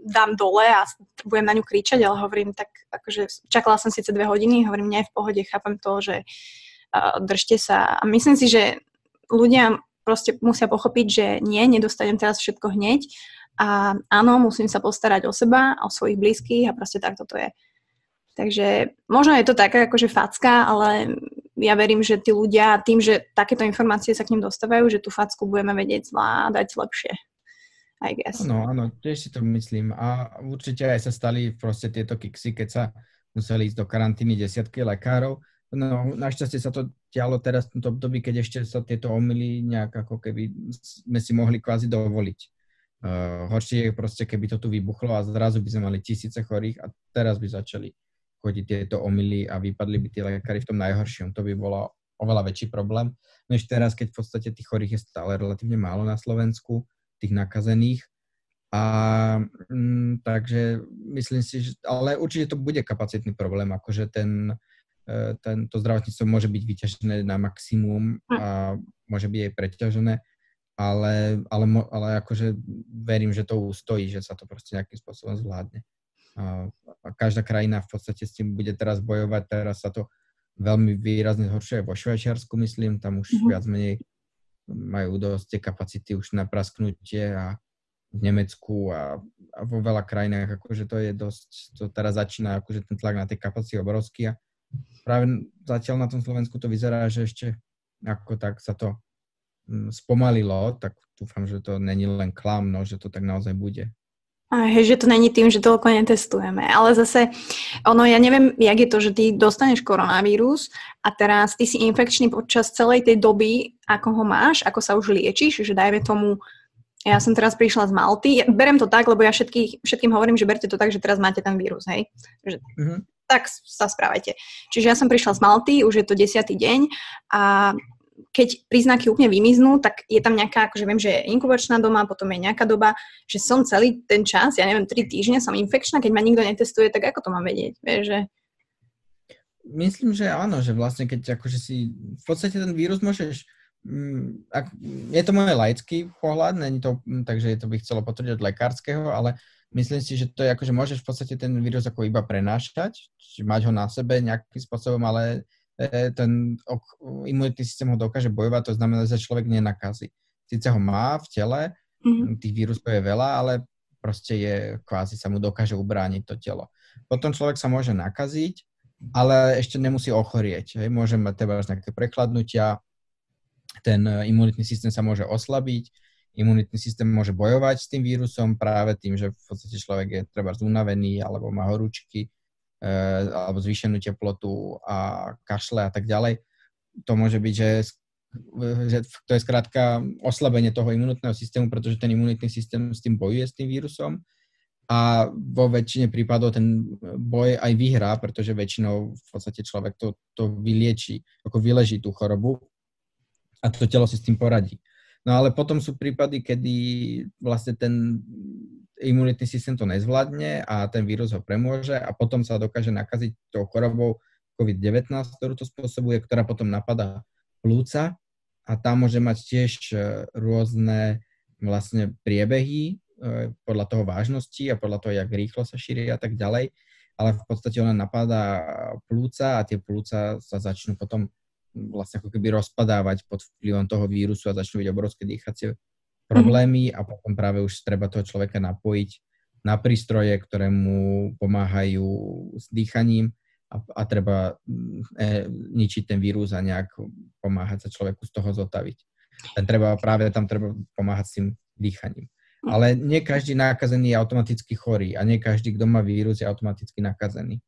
dám dole a budem na ňu kričať, ale hovorím tak, akože čakala som síce dve hodiny, hovorím, nie, v pohode, chápem to, že uh, držte sa. A myslím si, že ľudia proste musia pochopiť, že nie, nedostanem teraz všetko hneď a áno, musím sa postarať o seba, o svojich blízkych a proste takto to je. Takže možno je to taká akože facka, ale ja verím, že tí ľudia tým, že takéto informácie sa k ním dostávajú, že tú facku budeme vedieť zvládať lepšie. I guess.
No, áno, tiež si to myslím. A určite aj sa stali proste tieto kiksy, keď sa museli ísť do karantény desiatky lekárov. No, našťastie sa to dialo teraz v tomto období, keď ešte sa tieto omily nejak ako keby sme si mohli kvázi dovoliť. Uh, horšie je proste, keby to tu vybuchlo a zrazu by sme mali tisíce chorých a teraz by začali chodiť tieto omily a vypadli by tí lekári v tom najhoršom. To by bolo oveľa väčší problém, než teraz, keď v podstate tých chorých je stále relatívne málo na Slovensku, tých nakazených. A mm, takže myslím si, že, ale určite to bude kapacitný problém, akože ten, e, to zdravotníctvo môže byť vyťažené na maximum a môže byť aj preťažené, ale, ale, ale akože verím, že to ustojí, že sa to proste nejakým spôsobom zvládne. A každá krajina v podstate s tým bude teraz bojovať. Teraz sa to veľmi výrazne zhoršuje vo Švajčiarsku, myslím, tam už mm-hmm. viac menej majú dosť tie kapacity už na prasknutie a v Nemecku a, a vo veľa krajinách, akože to je dosť, to teraz začína, akože ten tlak na tie kapacity obrovský a práve zatiaľ na tom Slovensku to vyzerá, že ešte ako tak sa to mm, spomalilo, tak dúfam, že to není len klam, no, že to tak naozaj bude.
Hej, že to není tým, že toľko netestujeme. Ale zase, ono, ja neviem, jak je to, že ty dostaneš koronavírus a teraz ty si infekčný počas celej tej doby, ako ho máš, ako sa už liečiš, že dajme tomu, ja som teraz prišla z Malty, ja berem to tak, lebo ja všetkých, všetkým hovorím, že berte to tak, že teraz máte ten vírus, hej. Že, mm-hmm. Tak sa správajte. Čiže ja som prišla z Malty, už je to desiatý deň a keď príznaky úplne vymiznú, tak je tam nejaká, akože viem, že je inkubačná doma, potom je nejaká doba, že som celý ten čas, ja neviem, tri týždne som infekčná, keď ma nikto netestuje, tak ako to mám vedieť, vieš, že...
Myslím, že áno, že vlastne keď akože si, v podstate ten vírus môžeš, mm, ak, je to môj laický pohľad, není to, mm, takže to by chcelo potvrdiť od lekárskeho, ale myslím si, že to je akože môžeš v podstate ten vírus ako iba prenášať, či mať ho na sebe nejakým spôsobom, ale ten imunitný systém ho dokáže bojovať, to znamená, že človek nenakazí. Sice ho má v tele, mm-hmm. tých vírusov je veľa, ale proste je, kvázi sa mu dokáže ubrániť to telo. Potom človek sa môže nakaziť, ale ešte nemusí ochorieť. Hej. Môže mať teda nejaké prekladnutia, ten e, imunitný systém sa môže oslabiť, imunitný systém môže bojovať s tým vírusom práve tým, že v podstate človek je treba zúnavený alebo má horúčky, alebo zvýšenú teplotu a kašle a tak ďalej. To môže byť, že, to je skrátka oslabenie toho imunitného systému, pretože ten imunitný systém s tým bojuje, s tým vírusom a vo väčšine prípadov ten boj aj vyhrá, pretože väčšinou v podstate človek to, to vylieči, ako vyleží tú chorobu a to telo si s tým poradí. No ale potom sú prípady, kedy vlastne ten imunitný systém to nezvládne a ten vírus ho premôže a potom sa dokáže nakaziť tou chorobou COVID-19, ktorú to spôsobuje, ktorá potom napadá plúca a tam môže mať tiež e, rôzne vlastne priebehy e, podľa toho vážnosti a podľa toho, jak rýchlo sa šíri a tak ďalej, ale v podstate ona napadá plúca a tie plúca sa začnú potom vlastne ako keby rozpadávať pod vplyvom toho vírusu a začnú byť obrovské dýchacie problémy a potom práve už treba toho človeka napojiť na prístroje, ktoré mu pomáhajú s dýchaním a, a treba mm, e, ničiť ten vírus a nejak pomáhať sa človeku z toho zotaviť. Ten treba, práve tam treba pomáhať s tým dýchaním. Ale nie každý nákazený je automaticky chorý a nie každý, kto má vírus, je automaticky nakazený.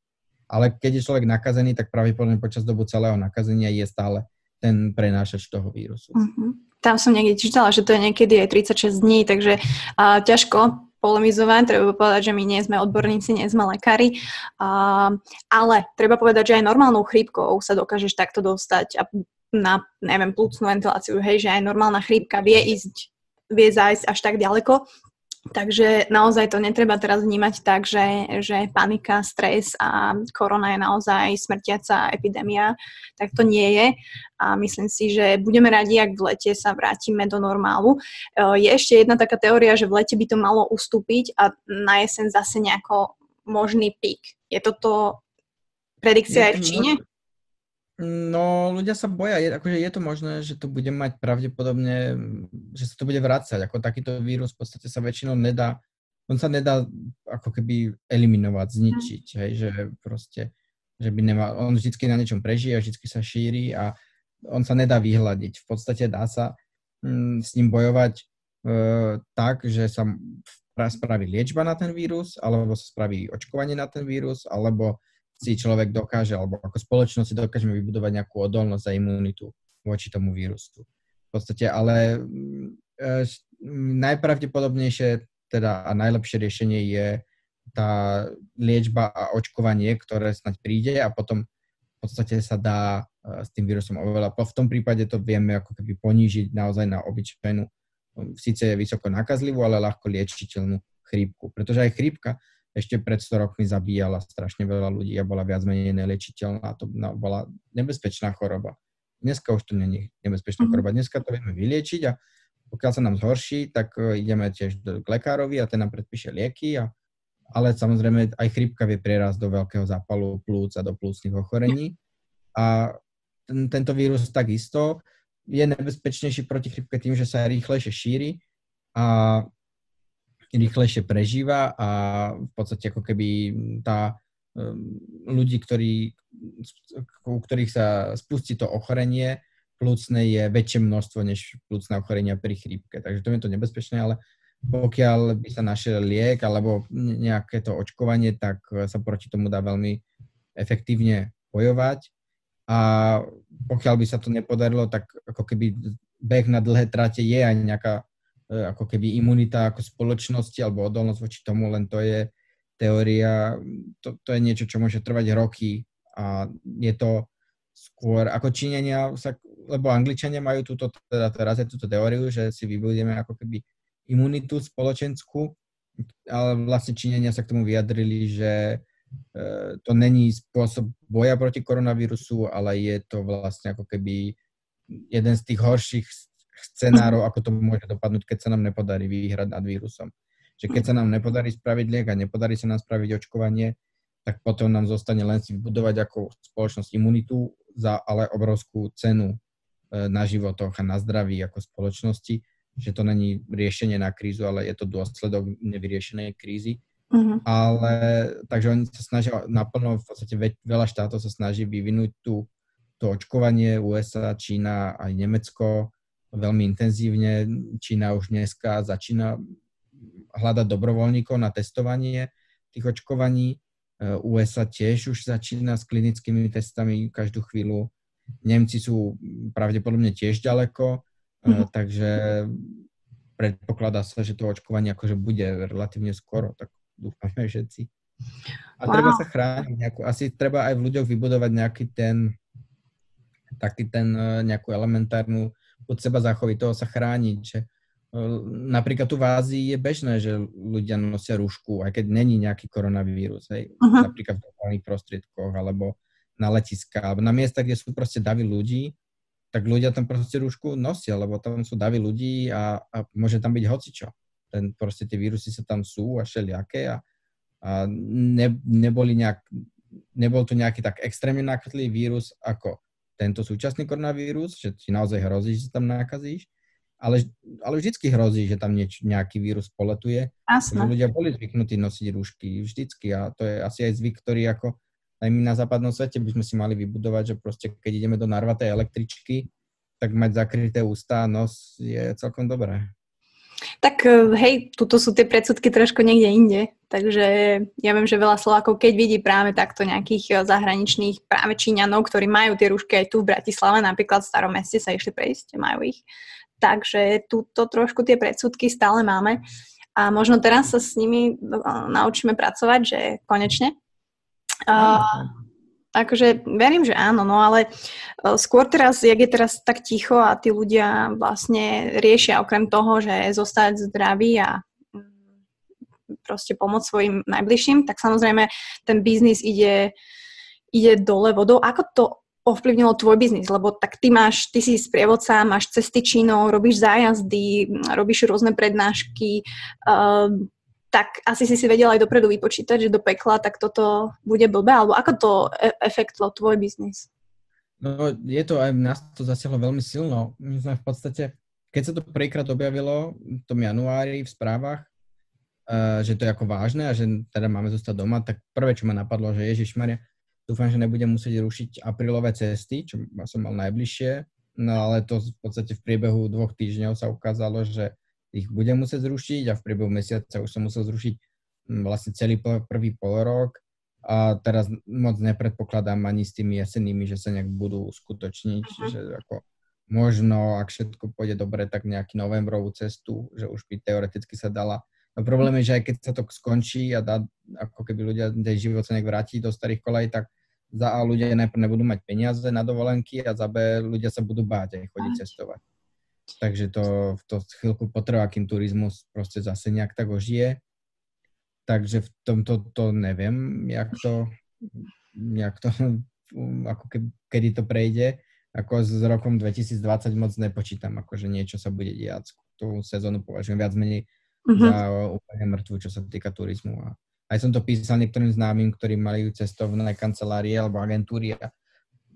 Ale keď je človek nakazený, tak pravdepodobne počas dobu celého nakazenia je stále ten prenášač toho vírusu.
Uh-huh tam som niekde čítala, že to je niekedy aj 36 dní, takže uh, ťažko polemizovať, treba povedať, že my nie sme odborníci, nie sme lekári, uh, ale treba povedať, že aj normálnou chrípkou sa dokážeš takto dostať a na, neviem, plúcnú ventiláciu, hej, že aj normálna chrípka vie ísť, vie zájsť až tak ďaleko. Takže naozaj to netreba teraz vnímať tak, že, že panika, stres a korona je naozaj smrtiaca epidémia. Tak to nie je. A myslím si, že budeme radi, ak v lete sa vrátime do normálu. E, je ešte jedna taká teória, že v lete by to malo ustúpiť a na jeseň zase nejako možný pík. Je toto predikcia aj v Číne?
No, ľudia sa boja, je, akože je to možné, že to bude mať pravdepodobne, že sa to bude vrácať, ako takýto vírus v podstate sa väčšinou nedá, on sa nedá ako keby eliminovať, zničiť, hej, že proste, že by nemal, on vždycky na niečom prežije, vždycky sa šíri a on sa nedá vyhľadiť. V podstate dá sa mm, s ním bojovať e, tak, že sa spraví liečba na ten vírus, alebo sa spraví očkovanie na ten vírus, alebo si človek dokáže, alebo ako spoločnosť si dokážeme vybudovať nejakú odolnosť a imunitu voči tomu vírusu. V podstate, ale e, najpravdepodobnejšie teda a najlepšie riešenie je tá liečba a očkovanie, ktoré snať príde a potom v podstate sa dá e, s tým vírusom oveľa. V tom prípade to vieme ako keby ponížiť naozaj na obyčajnú, síce vysoko nakazlivú, ale ľahko liečiteľnú chrípku. Pretože aj chrípka ešte pred 100 rokmi zabíjala strašne veľa ľudí a bola viac menej neliečiteľná. To bola nebezpečná choroba. Dneska už to není nebezpečná mm-hmm. choroba. Dneska to vieme vyliečiť a pokiaľ sa nám zhorší, tak e, ideme tiež k lekárovi a ten nám predpíše lieky. A, ale samozrejme aj chrypka vie prerásť do veľkého zápalu plúc a do plúcnych ochorení. A ten, tento vírus takisto je nebezpečnejší proti chrypke tým, že sa rýchlejšie šíri a rýchlejšie prežíva a v podstate ako keby tá um, ľudí, ktorí, u ktorých sa spustí to ochorenie plúcne je väčšie množstvo než plúcne ochorenia pri chrípke. Takže to je to nebezpečné, ale pokiaľ by sa našiel liek alebo nejaké to očkovanie, tak sa proti tomu dá veľmi efektívne bojovať. A pokiaľ by sa to nepodarilo, tak ako keby beh na dlhé trate je aj nejaká ako keby imunita ako spoločnosti alebo odolnosť voči tomu, len to je teória, to, to je niečo, čo môže trvať roky a je to skôr ako sa, lebo Angličania majú túto, teda teraz je túto teóriu, že si vybudujeme ako keby imunitu spoločenskú, ale vlastne činenia sa k tomu vyjadrili, že e, to není spôsob boja proti koronavírusu, ale je to vlastne ako keby jeden z tých horších scenárov, ako to môže dopadnúť, keď sa nám nepodarí vyhrať nad vírusom. Že keď sa nám nepodarí spraviť liek a nepodarí sa nám spraviť očkovanie, tak potom nám zostane len si vybudovať ako spoločnosť imunitu za ale obrovskú cenu e, na životoch a na zdraví ako spoločnosti, že to není riešenie na krízu, ale je to dôsledok nevyriešenej krízy. Uh-huh. Ale takže oni sa snažia naplno, v podstate veľa štátov sa snaží vyvinúť tú, to očkovanie, USA, Čína, aj Nemecko, veľmi intenzívne. Čína už dneska začína hľadať dobrovoľníkov na testovanie tých očkovaní. Eh, USA tiež už začína s klinickými testami každú chvíľu. Nemci sú pravdepodobne tiež ďaleko, mm. takže predpokladá sa, že to očkovanie akože bude relatívne skoro, tak dúfame všetci. A wow. treba sa chrániť nejakú, asi treba aj v ľuďoch vybudovať nejaký ten, taký ten eh, nejakú elementárnu od seba zachoviť, toho sa chrániť, že e, napríklad tu v Ázii je bežné, že ľudia nosia rúšku, aj keď není nejaký koronavírus, hej, uh-huh. napríklad v dopravných prostriedkoch, alebo na letiska, alebo na miestach, kde sú proste davy ľudí, tak ľudia tam proste rúšku nosia, lebo tam sú davy ľudí a, a môže tam byť hocičo. Ten, proste tie vírusy sa tam sú a všelijaké a, a ne, neboli nejak, nebol tu nejaký tak extrémne nákatlivý vírus ako tento súčasný koronavírus, že ti naozaj hrozí, že sa tam nakazíš, ale, ale vždycky hrozí, že tam nieč, nejaký vírus poletuje. Jasne. Ľudia boli zvyknutí nosiť rúšky vždycky a to je asi aj zvyk, ktorý ako aj my na západnom svete by sme si mali vybudovať, že proste keď ideme do narvatej električky, tak mať zakryté ústa a nos je celkom dobré.
Tak e, hej, tuto sú tie predsudky trošku niekde inde, takže ja viem, že veľa Slovákov, keď vidí práve takto nejakých e, zahraničných práve Číňanov, ktorí majú tie rúšky aj tu v Bratislave, napríklad v starom meste sa išli prejsť, majú ich. Takže tuto trošku tie predsudky stále máme. A možno teraz sa s nimi uh, naučíme pracovať, že konečne. Uh, akože verím, že áno, no ale uh, skôr teraz, jak je teraz tak ticho a tí ľudia vlastne riešia okrem toho, že zostať zdraví a mm, proste pomôcť svojim najbližším, tak samozrejme ten biznis ide, ide dole vodou. Ako to ovplyvnilo tvoj biznis, lebo tak ty máš, ty si sprievodca, máš cesty činov, robíš zájazdy, robíš rôzne prednášky, uh, tak asi si si vedela aj dopredu vypočítať, že do pekla tak toto bude blbé, alebo ako to e- efektlo tvoj biznis?
No je to aj, nás to zasiahlo veľmi silno. My sme v podstate, keď sa to prvýkrát objavilo v tom januári v správach, uh, že to je ako vážne a že teda máme zostať doma, tak prvé, čo ma napadlo, že Ježiš Maria, Dúfam, že nebudem musieť rušiť aprílové cesty, čo som mal najbližšie, no ale to v podstate v priebehu dvoch týždňov sa ukázalo, že ich budem musieť zrušiť a v priebehu mesiaca už som musel zrušiť hm, vlastne celý prvý pol rok a teraz moc nepredpokladám ani s tými jesennými, že sa nejak budú uskutočniť, uh-huh. že ako možno, ak všetko pôjde dobre, tak nejaký novembrovú cestu, že už by teoreticky sa dala. No problém je, že aj keď sa to skončí a dá, ako keby ľudia, ten život sa nejak vráti do starých kolej, tak za A ľudia najprv nebudú mať peniaze na dovolenky a za B ľudia sa budú báť aj chodiť cestovať. Takže to, to chvíľku potrvá, kým turizmus proste zase nejak tak ožije. Takže v tomto to neviem, jak to, jak to ako ke, kedy to prejde. Ako s rokom 2020 moc nepočítam, akože niečo sa bude diať. Tú sezónu považujem viac menej uh-huh. za úplne mŕtvu, čo sa týka turizmu. A aj som to písal niektorým známym, ktorí mali cestovné kancelárie alebo agentúry a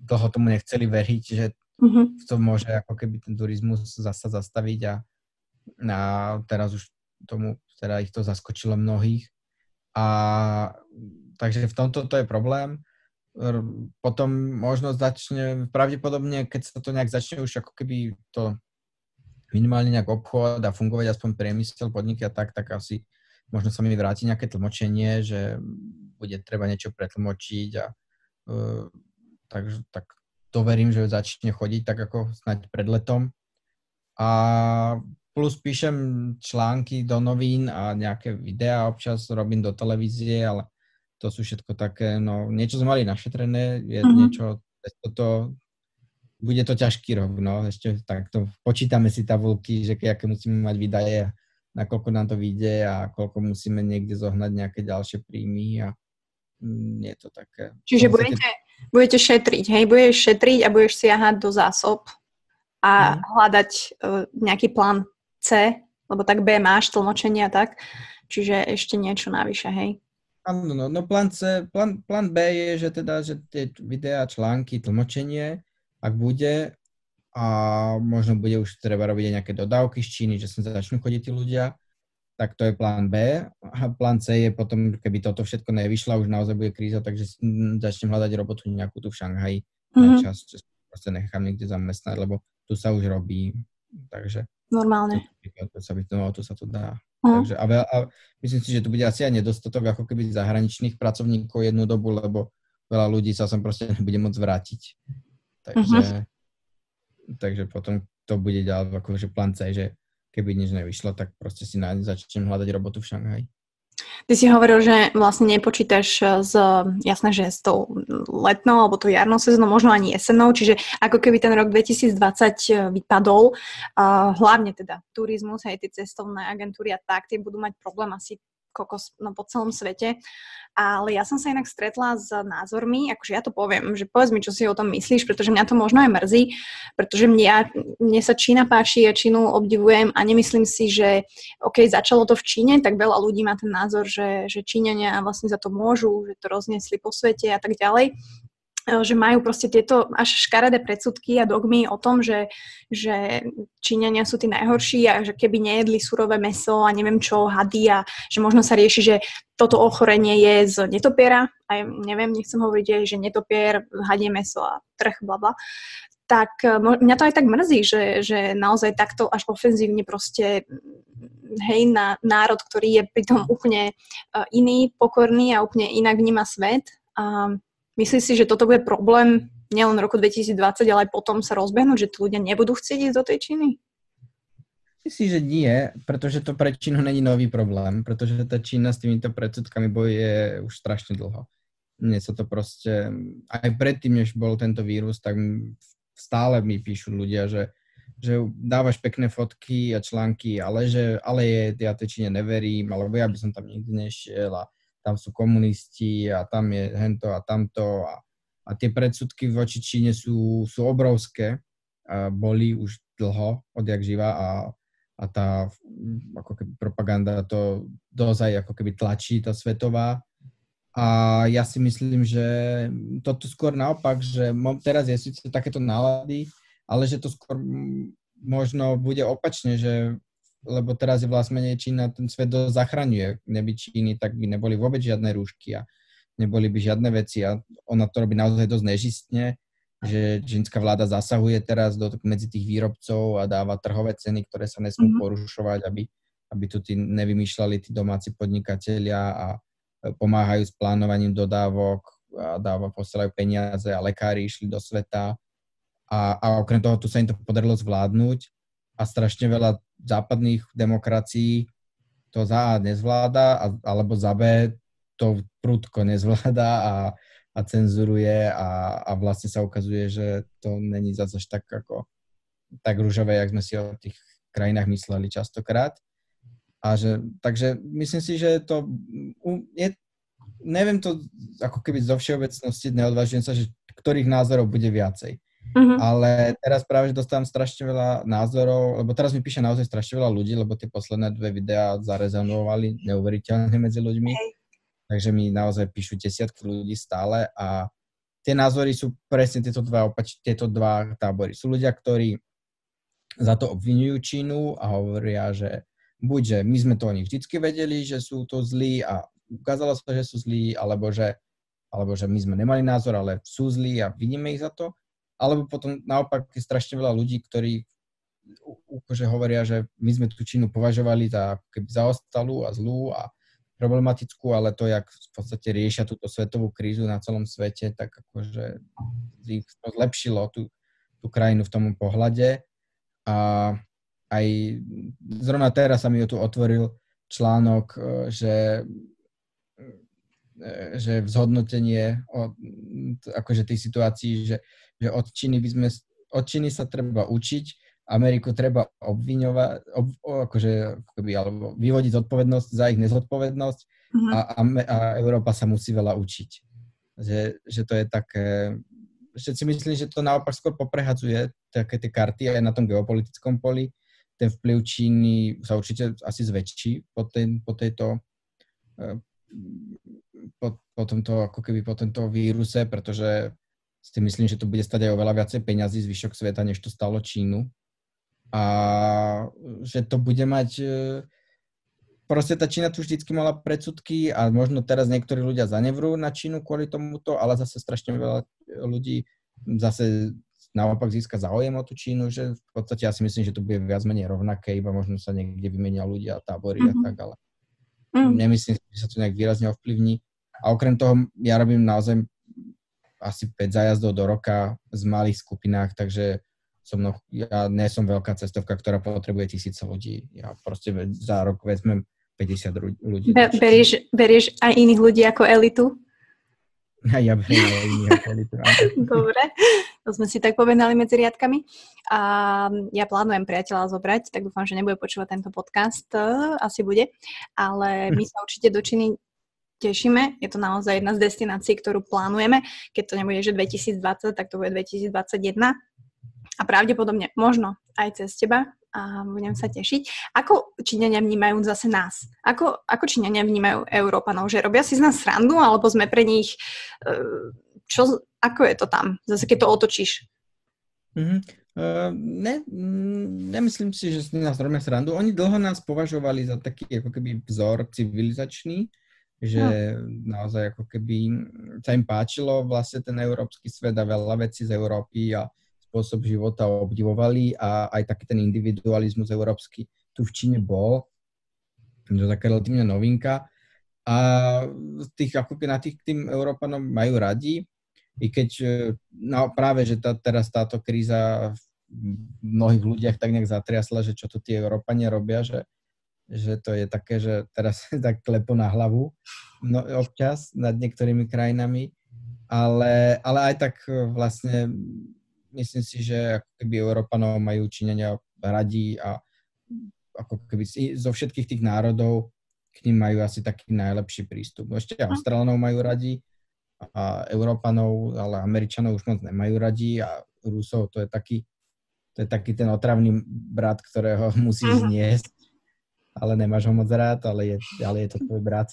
dlho tomu nechceli veriť, že uh-huh. to môže ako keby ten turizmus zasa zastaviť a, a teraz už tomu, teda ich to zaskočilo mnohých. A takže v tomto to je problém. Potom možno začne, pravdepodobne, keď sa to nejak začne už ako keby to minimálne nejak obchod a fungovať aspoň priemysel, podniky a tak, tak asi možno sa mi vráti nejaké tlmočenie, že bude treba niečo pretlmočiť a uh, takže tak to verím, že začne chodiť tak ako snáď pred letom. A plus píšem články do novín a nejaké videá občas robím do televízie, ale to sú všetko také, no niečo sme mali našetrené, je mm-hmm. niečo, toto, bude to ťažký rok, no ešte takto počítame si tabulky, že aké musíme mať výdaje nakoľko nám to vyjde a koľko musíme niekde zohnať nejaké ďalšie príjmy a mm, je to také...
Čiže budete, budete šetriť, hej? Budeš šetriť a budeš siahať do zásob a hmm. hľadať uh, nejaký plán C, lebo tak B máš tlmočenia tak, čiže ešte niečo navyše, hej?
Áno, no, no plán C, plán, plán B je, že teda, že tie videá, články, tlmočenie, ak bude, a možno bude už treba robiť aj nejaké dodávky z Číny, že sa začnú chodiť tí ľudia, tak to je plán B. A plán C je potom, keby toto všetko nevyšlo, už naozaj bude kríza, takže začnem hľadať robotu nejakú tu v Šanghaji mm-hmm. na mhm. čas, že proste nechám niekde zamestnať, lebo tu sa už robí, takže...
Normálne.
To, sa, by to, no, tu sa to dá. Mm. Takže, a, veľa, a myslím si, že tu bude asi aj nedostatok ako keby zahraničných pracovníkov jednu dobu, lebo veľa ľudí sa sem proste nebude môcť vrátiť. Takže... Mm-hmm takže potom to bude ďalej akože plán C, že keby nič nevyšlo, tak proste si na, začnem hľadať robotu v Šanghaji.
Ty si hovoril, že vlastne nepočítaš s, jasné, že s tou letnou alebo tou jarnou sezónou, možno ani jesennou, čiže ako keby ten rok 2020 vypadol, uh, hlavne teda turizmus, aj tie cestovné agentúry a tak, tie budú mať problém asi kokos no, po celom svete. Ale ja som sa inak stretla s názormi, akože ja to poviem, že povedz mi, čo si o tom myslíš, pretože mňa to možno aj mrzí, pretože mňa, mne sa Čína páči, ja Čínu obdivujem a nemyslím si, že OK, začalo to v Číne, tak veľa ľudí má ten názor, že, že Číňania vlastne za to môžu, že to rozniesli po svete a tak ďalej. E, že majú proste tieto až škaredé predsudky a dogmy o tom, že, že Číňania sú tí najhorší a že keby nejedli surové meso a neviem čo, hady a že možno sa rieši, že toto ochorenie je z netopiera a neviem, nechcem hovoriť, že netopier, hadie meso a trh, bla tak e, mňa to aj tak mrzí, že, že naozaj takto až ofenzívne proste hej, na národ, ktorý je pritom úplne e, iný, pokorný a úplne inak vníma svet. A Myslíš si, že toto bude problém nielen roku 2020, ale aj potom sa rozbehnúť, že tí ľudia nebudú chcieť ísť do tej Číny?
si, že nie, pretože to pre Čínu není nový problém, pretože tá Čína s týmito predsudkami bojuje už strašne dlho. Mne sa to proste, aj predtým, než bol tento vírus, tak stále mi píšu ľudia, že, že dávaš pekné fotky a články, ale že ale je, ja tej Číne neverím, alebo ja by som tam nikdy nešiel a tam sú komunisti a tam je hento a tamto a, a tie predsudky voči Číne sú, sú obrovské, a boli už dlho, odjak živa a a tá ako keby propaganda to dozaj ako keby tlačí, tá svetová. A ja si myslím, že toto skôr naopak, že teraz je síce takéto nálady, ale že to skôr možno bude opačne, že lebo teraz je vlastne Čína, ten svet zachraňuje. Neby Číny, tak by neboli vôbec žiadne rúšky a neboli by žiadne veci a ona to robí naozaj dosť nežistne že čínska vláda zasahuje teraz do, medzi tých výrobcov a dáva trhové ceny, ktoré sa nesmú mm-hmm. porušovať, aby, aby tu tí nevymýšľali tí domáci podnikatelia a e, pomáhajú s plánovaním dodávok a dáva, posielajú peniaze a lekári išli do sveta. A, a okrem toho tu sa im to podarilo zvládnuť a strašne veľa západných demokracií to za A nezvláda, a, alebo za B to prudko nezvláda a a cenzuruje a, a vlastne sa ukazuje, že to není zase tak ako tak rúžové, jak sme si o tých krajinách mysleli častokrát. A že, takže myslím si, že to je, neviem to ako keby zo všeobecnosti, neodvážujem sa, že ktorých názorov bude viacej. Uh-huh. Ale teraz práve, že dostávam strašne veľa názorov, lebo teraz mi píše naozaj strašne veľa ľudí, lebo tie posledné dve videá zarezonovali neuveriteľne medzi ľuďmi. Hey takže mi naozaj píšu desiatky ľudí stále a tie názory sú presne tieto dva, opač, tieto dva tábory. Sú ľudia, ktorí za to obvinujú Čínu a hovoria, že buď, že my sme to o nich vždycky vedeli, že sú to zlí a ukázalo sa, že sú zlí, alebo že, alebo že my sme nemali názor, ale sú zlí a vidíme ich za to. Alebo potom naopak je strašne veľa ľudí, ktorí akože hovoria, že my sme tú Čínu považovali za keby zaostalú a zlú a problematickú, ale to, jak v podstate riešia túto svetovú krízu na celom svete, tak akože to zlepšilo tú, tú krajinu v tom pohľade. A aj zrovna teraz sa mi tu otvoril článok, e, že e, že vzhodnotenie o, akože tej situácii, že, že od Číny by sme, od Číny sa treba učiť, Ameriku treba obviňovať, ob, akože, akoby, alebo vyvodiť zodpovednosť za ich nezodpovednosť uh-huh. a, a, a Európa sa musí veľa učiť. Že, že to je také, že si myslím, že to naopak skôr poprehadzuje také tie karty aj na tom geopolitickom poli. Ten vplyv Číny sa určite asi zväčší po, ten, po tejto e, po, po tomto, ako keby po tomto víruse, pretože si myslím, že to bude stať aj oveľa viacej peňazí zvyšok sveta, než to stalo Čínu a že to bude mať e, proste tá Čína tu vždycky mala predsudky a možno teraz niektorí ľudia zanevrú na Čínu kvôli tomuto, ale zase strašne veľa ľudí zase naopak získa záujem o tú Čínu, že v podstate ja si myslím, že to bude viac menej rovnaké, iba možno sa niekde vymenia ľudia, tábory mm-hmm. a mhm. tak, ale mm. nemyslím, že sa to nejak výrazne ovplyvní. A okrem toho ja robím naozaj asi 5 zájazdov do roka z malých skupinách, takže som no, ja nie som veľká cestovka, ktorá potrebuje tisíce ľudí. Ja proste za rok vezmem 50 ľudí.
Be- berieš, berieš aj iných ľudí ako elitu?
Ja beriem aj iných ako elitu.
Dobre, to sme si tak povedali medzi riadkami. A ja plánujem priateľa zobrať, tak dúfam, že nebude počúvať tento podcast. Asi bude. Ale my sa určite do Číny tešíme. Je to naozaj jedna z destinácií, ktorú plánujeme. Keď to nebude, že 2020, tak to bude 2021 a pravdepodobne možno aj cez teba a budem sa tešiť. Ako Číňania vnímajú zase nás? Ako, ako Číňania vnímajú Európanov? Že robia si z nás srandu, alebo sme pre nich... E, čo, ako je to tam? Zase keď to otočíš.
Mm-hmm. Uh, ne, nemyslím si, že si nás robia srandu. Oni dlho nás považovali za taký ako keby vzor civilizačný, že no. naozaj ako keby sa im páčilo vlastne ten európsky svet a veľa vecí z Európy a spôsob života obdivovali a aj taký ten individualizmus európsky tu v Číne bol. To je taká relatívne novinka. A tých, ako na tých tým Európanom majú radi, i keď no, práve, že tá, teraz táto kríza v mnohých ľudiach tak nejak zatriasla, že čo tu tie Európania robia, že, že to je také, že teraz tak klepo na hlavu no, občas nad niektorými krajinami, ale, ale aj tak vlastne myslím si, že ako keby Európanov majú činenia radí a ako keby zo všetkých tých národov k ním majú asi taký najlepší prístup. No ešte. Austrálnov majú radi a Európanov, ale Američanov už moc nemajú radi a Rusov to je taký, to je taký ten otravný brat, ktorého musíš mhm. zniesť, ale nemáš ho moc rád, ale je, ale je to tvoj brat.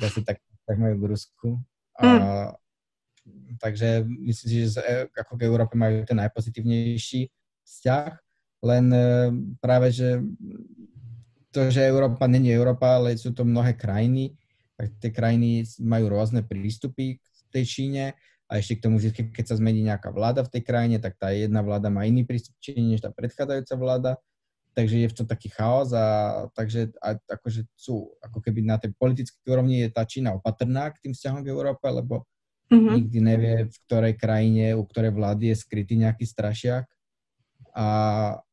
Asi tak, tak majú v Rusku. A, mm. Takže myslím si, že e, ako k Európe majú ten najpozitívnejší vzťah, len e, práve, že to, že Európa není Európa, ale sú to mnohé krajiny, tak tie krajiny majú rôzne prístupy k tej Číne a ešte k tomu, že keď sa zmení nejaká vláda v tej krajine, tak tá jedna vláda má iný prístup k Číne, než tá predchádzajúca vláda, takže je v tom taký chaos a takže a, akože sú, ako keby na tej politickej úrovni je tá Čína opatrná k tým vzťahom k Európe, lebo mm-hmm. nikdy nevie, v ktorej krajine, u ktorej vlády je skrytý nejaký strašiak. A,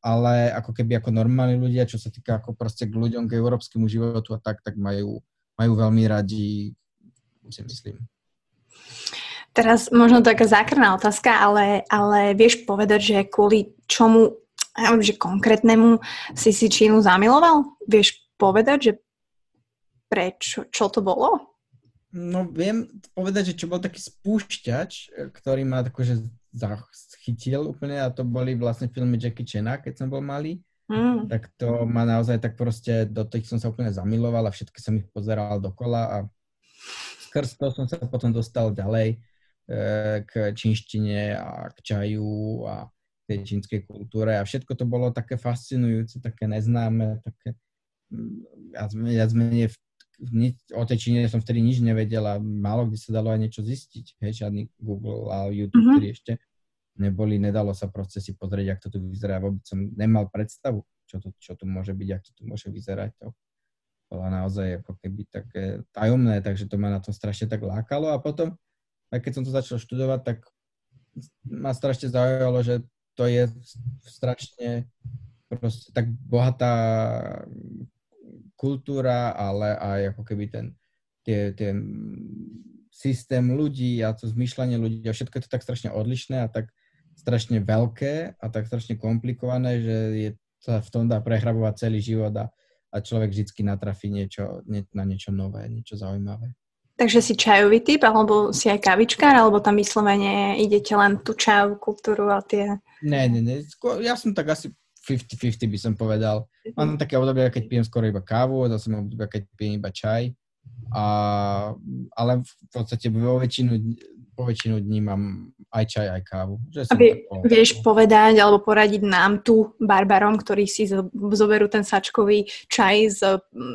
ale ako keby ako normálni ľudia, čo sa týka ako proste k ľuďom, k európskemu životu a tak, tak majú, majú veľmi radi, si myslím.
Teraz možno taká zákrná otázka, ale, ale vieš povedať, že kvôli čomu, ja že konkrétnemu si si Čínu zamiloval? Vieš povedať, že prečo, čo to bolo?
No viem povedať, že čo bol taký spúšťač, ktorý ma akože zachytil úplne a to boli vlastne filmy Jackie Chana, keď som bol malý. Mm. Tak to ma naozaj tak proste, do tých som sa úplne zamiloval a všetky som ich pozeral dokola a skrz to som sa potom dostal ďalej e, k čínštine a k čaju a tej čínskej kultúre a všetko to bolo také fascinujúce, také neznáme, také viac, viac menej v o tej Číne som vtedy nič nevedel a málo kde sa dalo aj niečo zistiť. Hej, žiadny Google a YouTube, uh-huh. ktorý ešte neboli, nedalo sa proste si pozrieť, ako to tu vyzerá. Vôbec som nemal predstavu, čo to, čo to môže byť, ako to tu môže vyzerať. To bolo naozaj ako keby také tajomné, takže to ma na to strašne tak lákalo a potom, aj keď som to začal študovať, tak ma strašne zaujalo, že to je strašne proste tak bohatá kultúra, ale aj ako keby ten, tie, ten systém ľudí a to zmyšľanie ľudí a všetko je to tak strašne odlišné a tak strašne veľké a tak strašne komplikované, že je, sa v tom dá prehrabovať celý život a, a človek vždy natrafí niečo, nie, na niečo nové, niečo zaujímavé.
Takže si čajový typ, alebo si aj kavičkár, alebo tam vyslovene idete len tú čajovú kultúru a tie...
Ne, ne, ne. Ja som tak asi 50-50 by som povedal. Mám také obdobie, keď pijem skoro iba kávu, zase mám obdobie, keď pijem iba čaj. A, ale v podstate vo väčšinu, po väčšinu dní mám aj čaj, aj kávu.
Že som Aby, tako... vieš povedať alebo poradiť nám tu, barbarom, ktorí si zoberú ten sačkový čaj z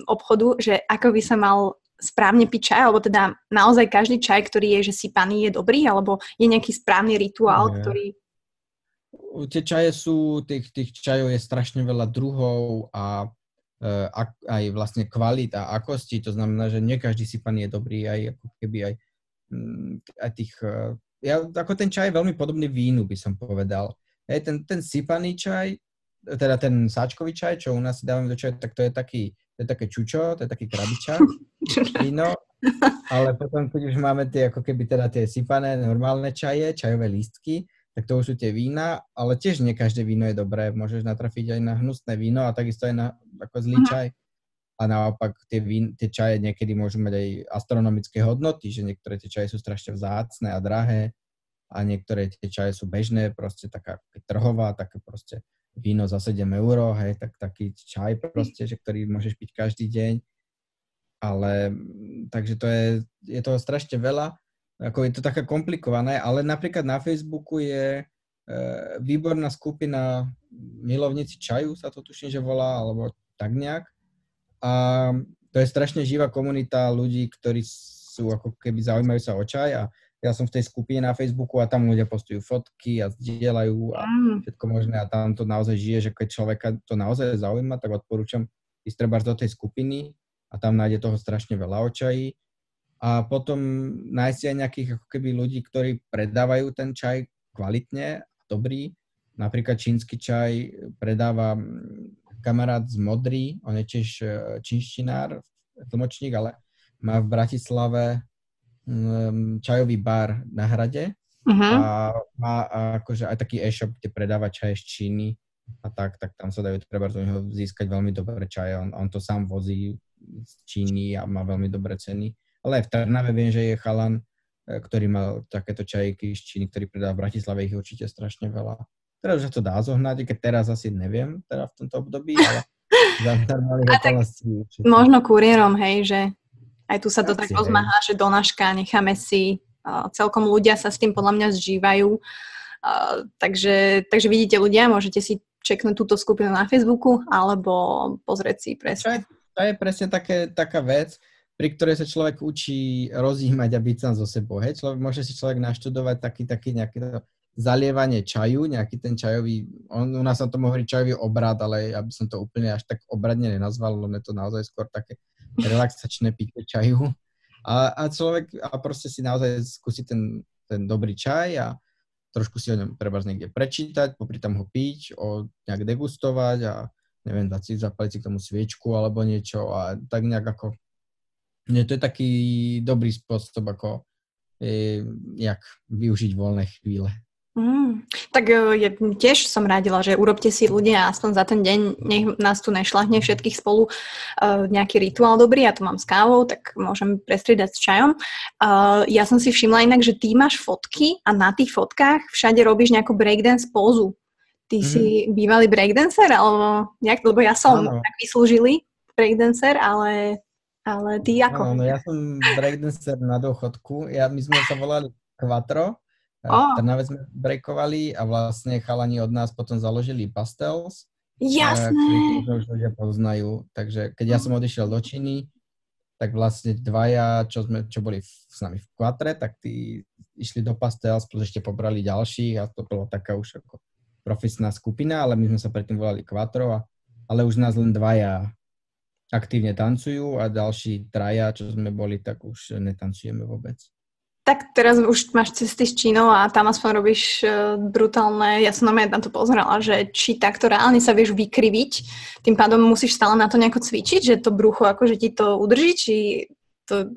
obchodu, že ako by sa mal správne piť čaj, alebo teda naozaj každý čaj, ktorý je, že sypaný, je dobrý, alebo je nejaký správny rituál, Nie. ktorý
tie čaje sú, tých, tých čajov je strašne veľa druhov a e, aj vlastne kvalit a akosti, to znamená, že nie každý sypaný je dobrý, aj ako keby aj, mm, aj tých, e, ja, ako ten čaj je veľmi podobný vínu, by som povedal. Hej, ten, ten sypaný čaj, teda ten sáčkový čaj, čo u nás si dávame do čaju, tak to je taký, to je také čučo, to je taký krabiča, víno, ale potom, keď už máme tie, ako keby teda tie sypané normálne čaje, čajové lístky, tak to už sú tie vína, ale tiež nie každé víno je dobré. Môžeš natrafiť aj na hnusné víno a takisto aj na ako zlý mhm. čaj. A naopak tie, vín, tie čaje niekedy môžu mať aj astronomické hodnoty, že niektoré tie čaje sú strašne vzácne a drahé a niektoré tie čaje sú bežné, proste taká trhová, také proste víno za 7 eur, hej, tak taký čaj proste, že ktorý môžeš piť každý deň. Ale takže to je, je toho strašne veľa ako je to také komplikované, ale napríklad na Facebooku je e, výborná skupina milovníci čaju, sa to tuším, že volá, alebo tak nejak. A to je strašne živá komunita ľudí, ktorí sú ako keby zaujímajú sa o čaj a ja som v tej skupine na Facebooku a tam ľudia postujú fotky a zdieľajú a mm. všetko možné a tam to naozaj žije, že keď človeka to naozaj zaujíma, tak odporúčam ísť treba do tej skupiny a tam nájde toho strašne veľa o čaji a potom nájsť aj nejakých ako keby ľudí, ktorí predávajú ten čaj kvalitne dobrý napríklad čínsky čaj predáva kamarát z Modry, on je tiež e, čínštinár, tlmočník, ale má v Bratislave čajový bar na hrade
Uh-huh.
a má akože aj taký e-shop, kde predáva čaje z Číny a tak, tak tam sa dajú treba z neho získať veľmi dobré čaje. On, on to sám vozí z Číny a má veľmi dobré ceny. Ale aj v Trnave viem, že je chalan, e, ktorý mal takéto čajky z Číny, ktorý predá v Bratislave ich určite strašne veľa. Teraz už sa to dá zohnať, keď teraz asi neviem, teda v tomto období, ale za normálnych okolností.
Možno kuriérom, hej, že aj tu sa to tak rozmáha, že donáška necháme si. Celkom ľudia sa s tým podľa mňa zžívajú. Takže, takže vidíte ľudia, môžete si čeknúť túto skupinu na Facebooku alebo pozrieť si presne.
je, to je presne také, taká vec, pri ktorej sa človek učí rozímať a byť sám so sebou. Hej? Človek, môže si človek naštudovať taký, taký nejaké to zalievanie čaju, nejaký ten čajový, on, u nás sa tomu hovorí čajový obrad, ale ja by som to úplne až tak obradne nenazval, lebo je to naozaj skôr také relaxačné pitie čaju. A, a človek a proste si naozaj skúsi ten, ten dobrý čaj a trošku si o ňom treba niekde prečítať, popri tam ho piť, o, nejak degustovať a neviem, dať si, zapaliť si k tomu sviečku alebo niečo a tak nejak ako, nie, to je taký dobrý spôsob, ako e, jak využiť voľné chvíle.
Mm, tak uh, ja tiež som radila, že urobte si ľudia aspoň za ten deň, nech nás tu nešľahne všetkých spolu uh, nejaký rituál dobrý, ja to mám s kávou, tak môžem prestriedať s čajom. Uh, ja som si všimla inak, že ty máš fotky a na tých fotkách všade robíš nejakú breakdance pózu. Ty
Mhm.
si bývalý breakdancer, alebo nejak, lebo ja som
Áno.
tak vyslúžili breakdancer, ale, ale ty ako?
Áno, no ja som breakdancer na dôchodku, ja, my sme sa volali Quattro,
Ó.
v Trnave sme breakovali a vlastne chalani od nás potom založili Pastels,
Jasné.
možno už ľudia poznajú. Takže keď ja som odišiel do Číny, tak vlastne dvaja, čo, sme, čo boli v, s nami v kvatre, tak tí išli do Pastels, plus ešte pobrali ďalších a to bola taká už ako profesná skupina, ale my sme sa predtým volali Quattro, a, ale už nás len dvaja aktívne tancujú a ďalší traja, čo sme boli, tak už netancujeme vôbec.
Tak teraz už máš cesty s Čínou a tam aspoň robíš uh, brutálne, ja som na to pozerala, že či takto reálne sa vieš vykriviť, tým pádom musíš stále na to nejako cvičiť, že to brucho akože ti to udrží, či to...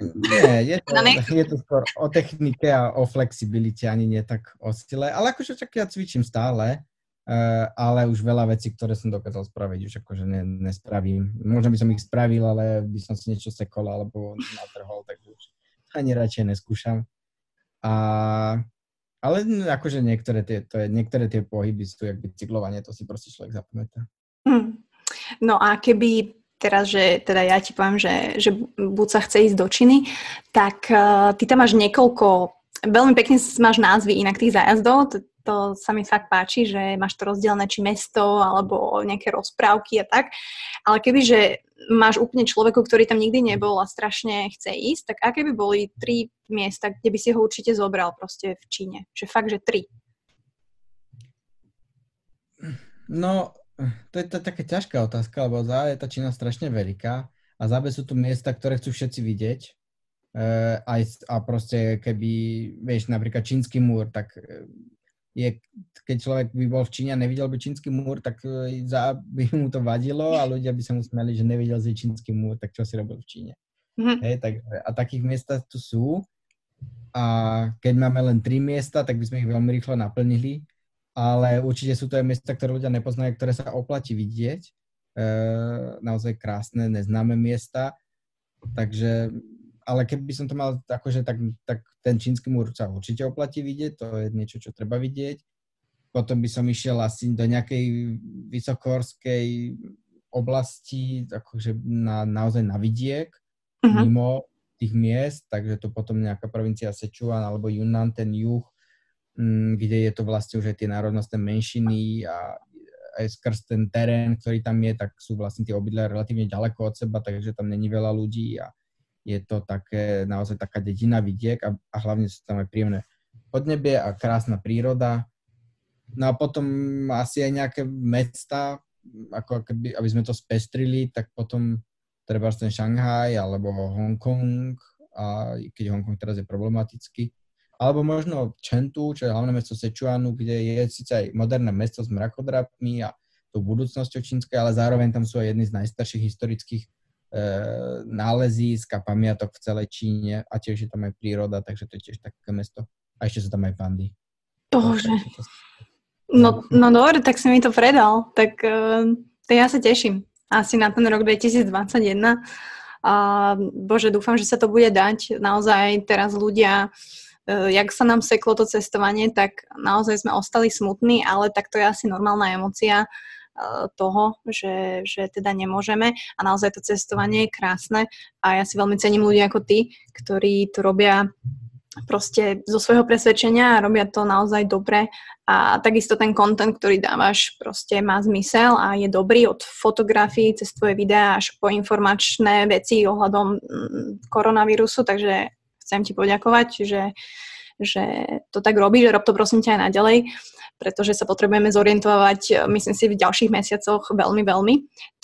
Nie, je to, je to skôr o technike a o flexibilite, ani nie tak o stile. Ale akože čak ja cvičím stále, uh, ale už veľa vecí, ktoré som dokázal spraviť, už akože ne, nespravím. Možno by som ich spravil, ale by som si niečo sekol alebo natrhol, tak už ani radšej neskúšam. A, ale akože niektoré tie, to je, niektoré tie pohyby sú jak bicyklovanie, to si proste človek zapamätá.
Hm. No a keby teraz, že teda ja ti poviem, že, že buď sa chce ísť do Číny, tak uh, ty tam máš niekoľko, veľmi pekne máš názvy inak tých zájazdov, to, to sa mi fakt páči, že máš to rozdelené či mesto, alebo nejaké rozprávky a tak, ale kebyže máš úplne človeku, ktorý tam nikdy nebol a strašne chce ísť, tak aké by boli tri miesta, kde by si ho určite zobral proste v Číne? Že fakt, že tri.
No, to je to taká ťažká otázka, lebo za je tá Čína strašne veľká a za sú tu miesta, ktoré chcú všetci vidieť. E, aj, a proste keby, vieš, napríklad čínsky múr, tak e, je, keď človek by bol v Číne a nevidel by čínsky múr, tak e, za by mu to vadilo a ľudia by sa mu smiali, že nevidel si čínsky múr, tak čo si robil v Číne.
Mhm.
Hej, tak, a takých miestach tu sú. A keď máme len tri miesta, tak by sme ich veľmi rýchlo naplnili. Ale určite sú to aj miesta, ktoré ľudia nepoznajú, ktoré sa oplatí vidieť. E, naozaj krásne, neznáme miesta. Takže, ale keby som to mal akože tak, tak ten čínsky múr sa určite oplatí vidieť, to je niečo, čo treba vidieť. Potom by som išiel asi do nejakej vysokohorskej oblasti, akože na, naozaj na vidiek,
Mhm.
mimo tých miest, takže to potom nejaká provincia Sichuan alebo Yunnan, ten juh, mm, kde je to vlastne už aj tie národnostné menšiny a aj skrz ten terén, ktorý tam je, tak sú vlastne tie obydlia relatívne ďaleko od seba, takže tam není veľa ľudí a je to také, naozaj taká dedina vidiek a, a hlavne sú tam aj príjemné podnebie a krásna príroda. No a potom asi aj nejaké mesta, ako keby, aby sme to spestrili, tak potom treba ten Šanghaj alebo Hongkong, a keď Hongkong teraz je problematický, alebo možno Čentu, čo je hlavné mesto Sečuanu, kde je síce aj moderné mesto s mrakodrapmi a tou budúcnosťou čínskej, ale zároveň tam sú aj jedny z najstarších historických nálezísk a pamiatok v celej Číne a tiež je tam aj príroda, takže to je tiež také mesto. A ešte sú tam aj pandy.
Bože. No, no dobre, tak si mi to predal. Tak uh, to ja sa teším. Asi na ten rok 2021. A bože, dúfam, že sa to bude dať. Naozaj teraz ľudia uh, jak sa nám seklo to cestovanie, tak naozaj sme ostali smutní, ale tak to je asi normálna emocia toho, že, že teda nemôžeme. A naozaj to cestovanie je krásne. A ja si veľmi cením ľudí ako ty, ktorí to robia proste zo svojho presvedčenia a robia to naozaj dobre. A takisto ten content, ktorý dávaš, proste má zmysel a je dobrý od fotografií cez tvoje videá až po informačné veci ohľadom mm, koronavírusu, takže chcem ti poďakovať, že, že to tak robí, rob to prosím ťa aj naďalej, pretože sa potrebujeme zorientovať, myslím si, v ďalších mesiacoch veľmi, veľmi.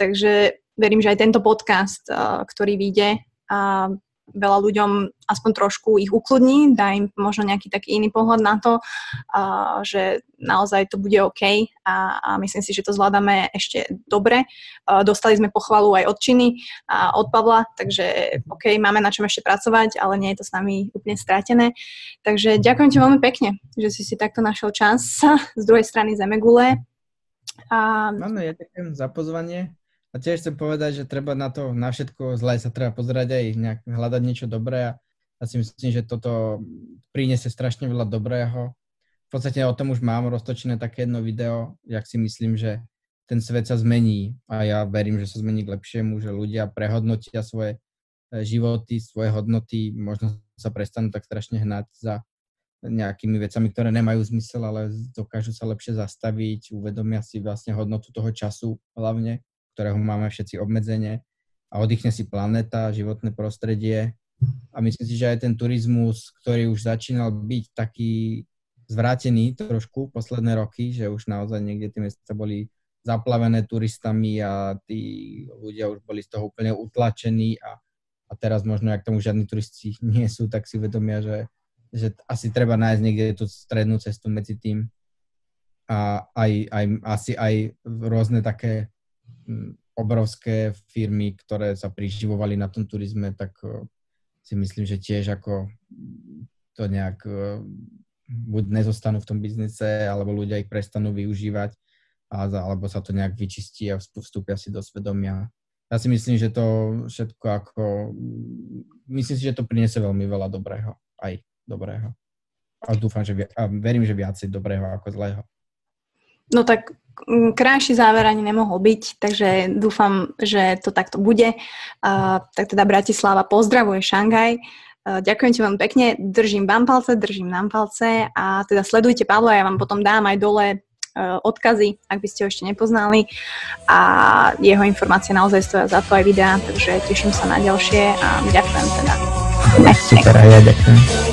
Takže verím, že aj tento podcast, ktorý vyjde, a veľa ľuďom aspoň trošku ich ukludní, dá im možno nejaký taký iný pohľad na to, a, že naozaj to bude OK a, a myslím si, že to zvládame ešte dobre. A, dostali sme pochvalu aj od Činy a od Pavla, takže OK, máme na čom ešte pracovať, ale nie je to s nami úplne stratené. Takže ďakujem ti veľmi pekne, že si si takto našiel čas z druhej strany Zemegule.
A... Áno, ja ďakujem za pozvanie. A tiež chcem povedať, že treba na to, na všetko zlé sa treba pozerať aj nejak, hľadať niečo dobré a ja si myslím, že toto priniesie strašne veľa dobrého. V podstate o tom už mám roztočené také jedno video, jak si myslím, že ten svet sa zmení. A ja verím, že sa zmení k lepšiemu, že ľudia prehodnotia svoje e, životy, svoje hodnoty, možno sa prestanú tak strašne hnať za nejakými vecami, ktoré nemajú zmysel, ale dokážu sa lepšie zastaviť, uvedomia si vlastne hodnotu toho času hlavne ktorého máme všetci obmedzenie a oddychne si planéta, životné prostredie. A myslím si, že aj ten turizmus, ktorý už začínal byť taký zvrátený trošku posledné roky, že už naozaj niekde tie mesta boli zaplavené turistami a tí ľudia už boli z toho úplne utlačení a, a teraz možno, ak tam už žiadni turisti nie sú, tak si vedomia, že, že asi treba nájsť niekde tú strednú cestu medzi tým. A aj, aj, asi aj rôzne také obrovské firmy, ktoré sa priživovali na tom turizme, tak si myslím, že tiež ako to nejak buď nezostanú v tom biznise, alebo ľudia ich prestanú využívať, alebo sa to nejak vyčistí a vstúpia si do svedomia. Ja si myslím, že to všetko ako... Myslím si, že to priniesie veľmi veľa dobrého. Aj dobrého. A dúfam, že... A verím, že viacej dobrého ako zlého.
No tak krajší záver ani nemohol byť, takže dúfam, že to takto bude. Uh, tak teda Bratislava pozdravuje Šangaj. Ďakujem ti veľmi pekne, držím vám palce, držím nám palce a teda sledujte Pavla, ja vám potom dám aj dole uh, odkazy, ak by ste ho ešte nepoznali a jeho informácie naozaj stoja za to aj videá, takže teším sa na ďalšie a ďakujem teda.
Super, ja ďakujem.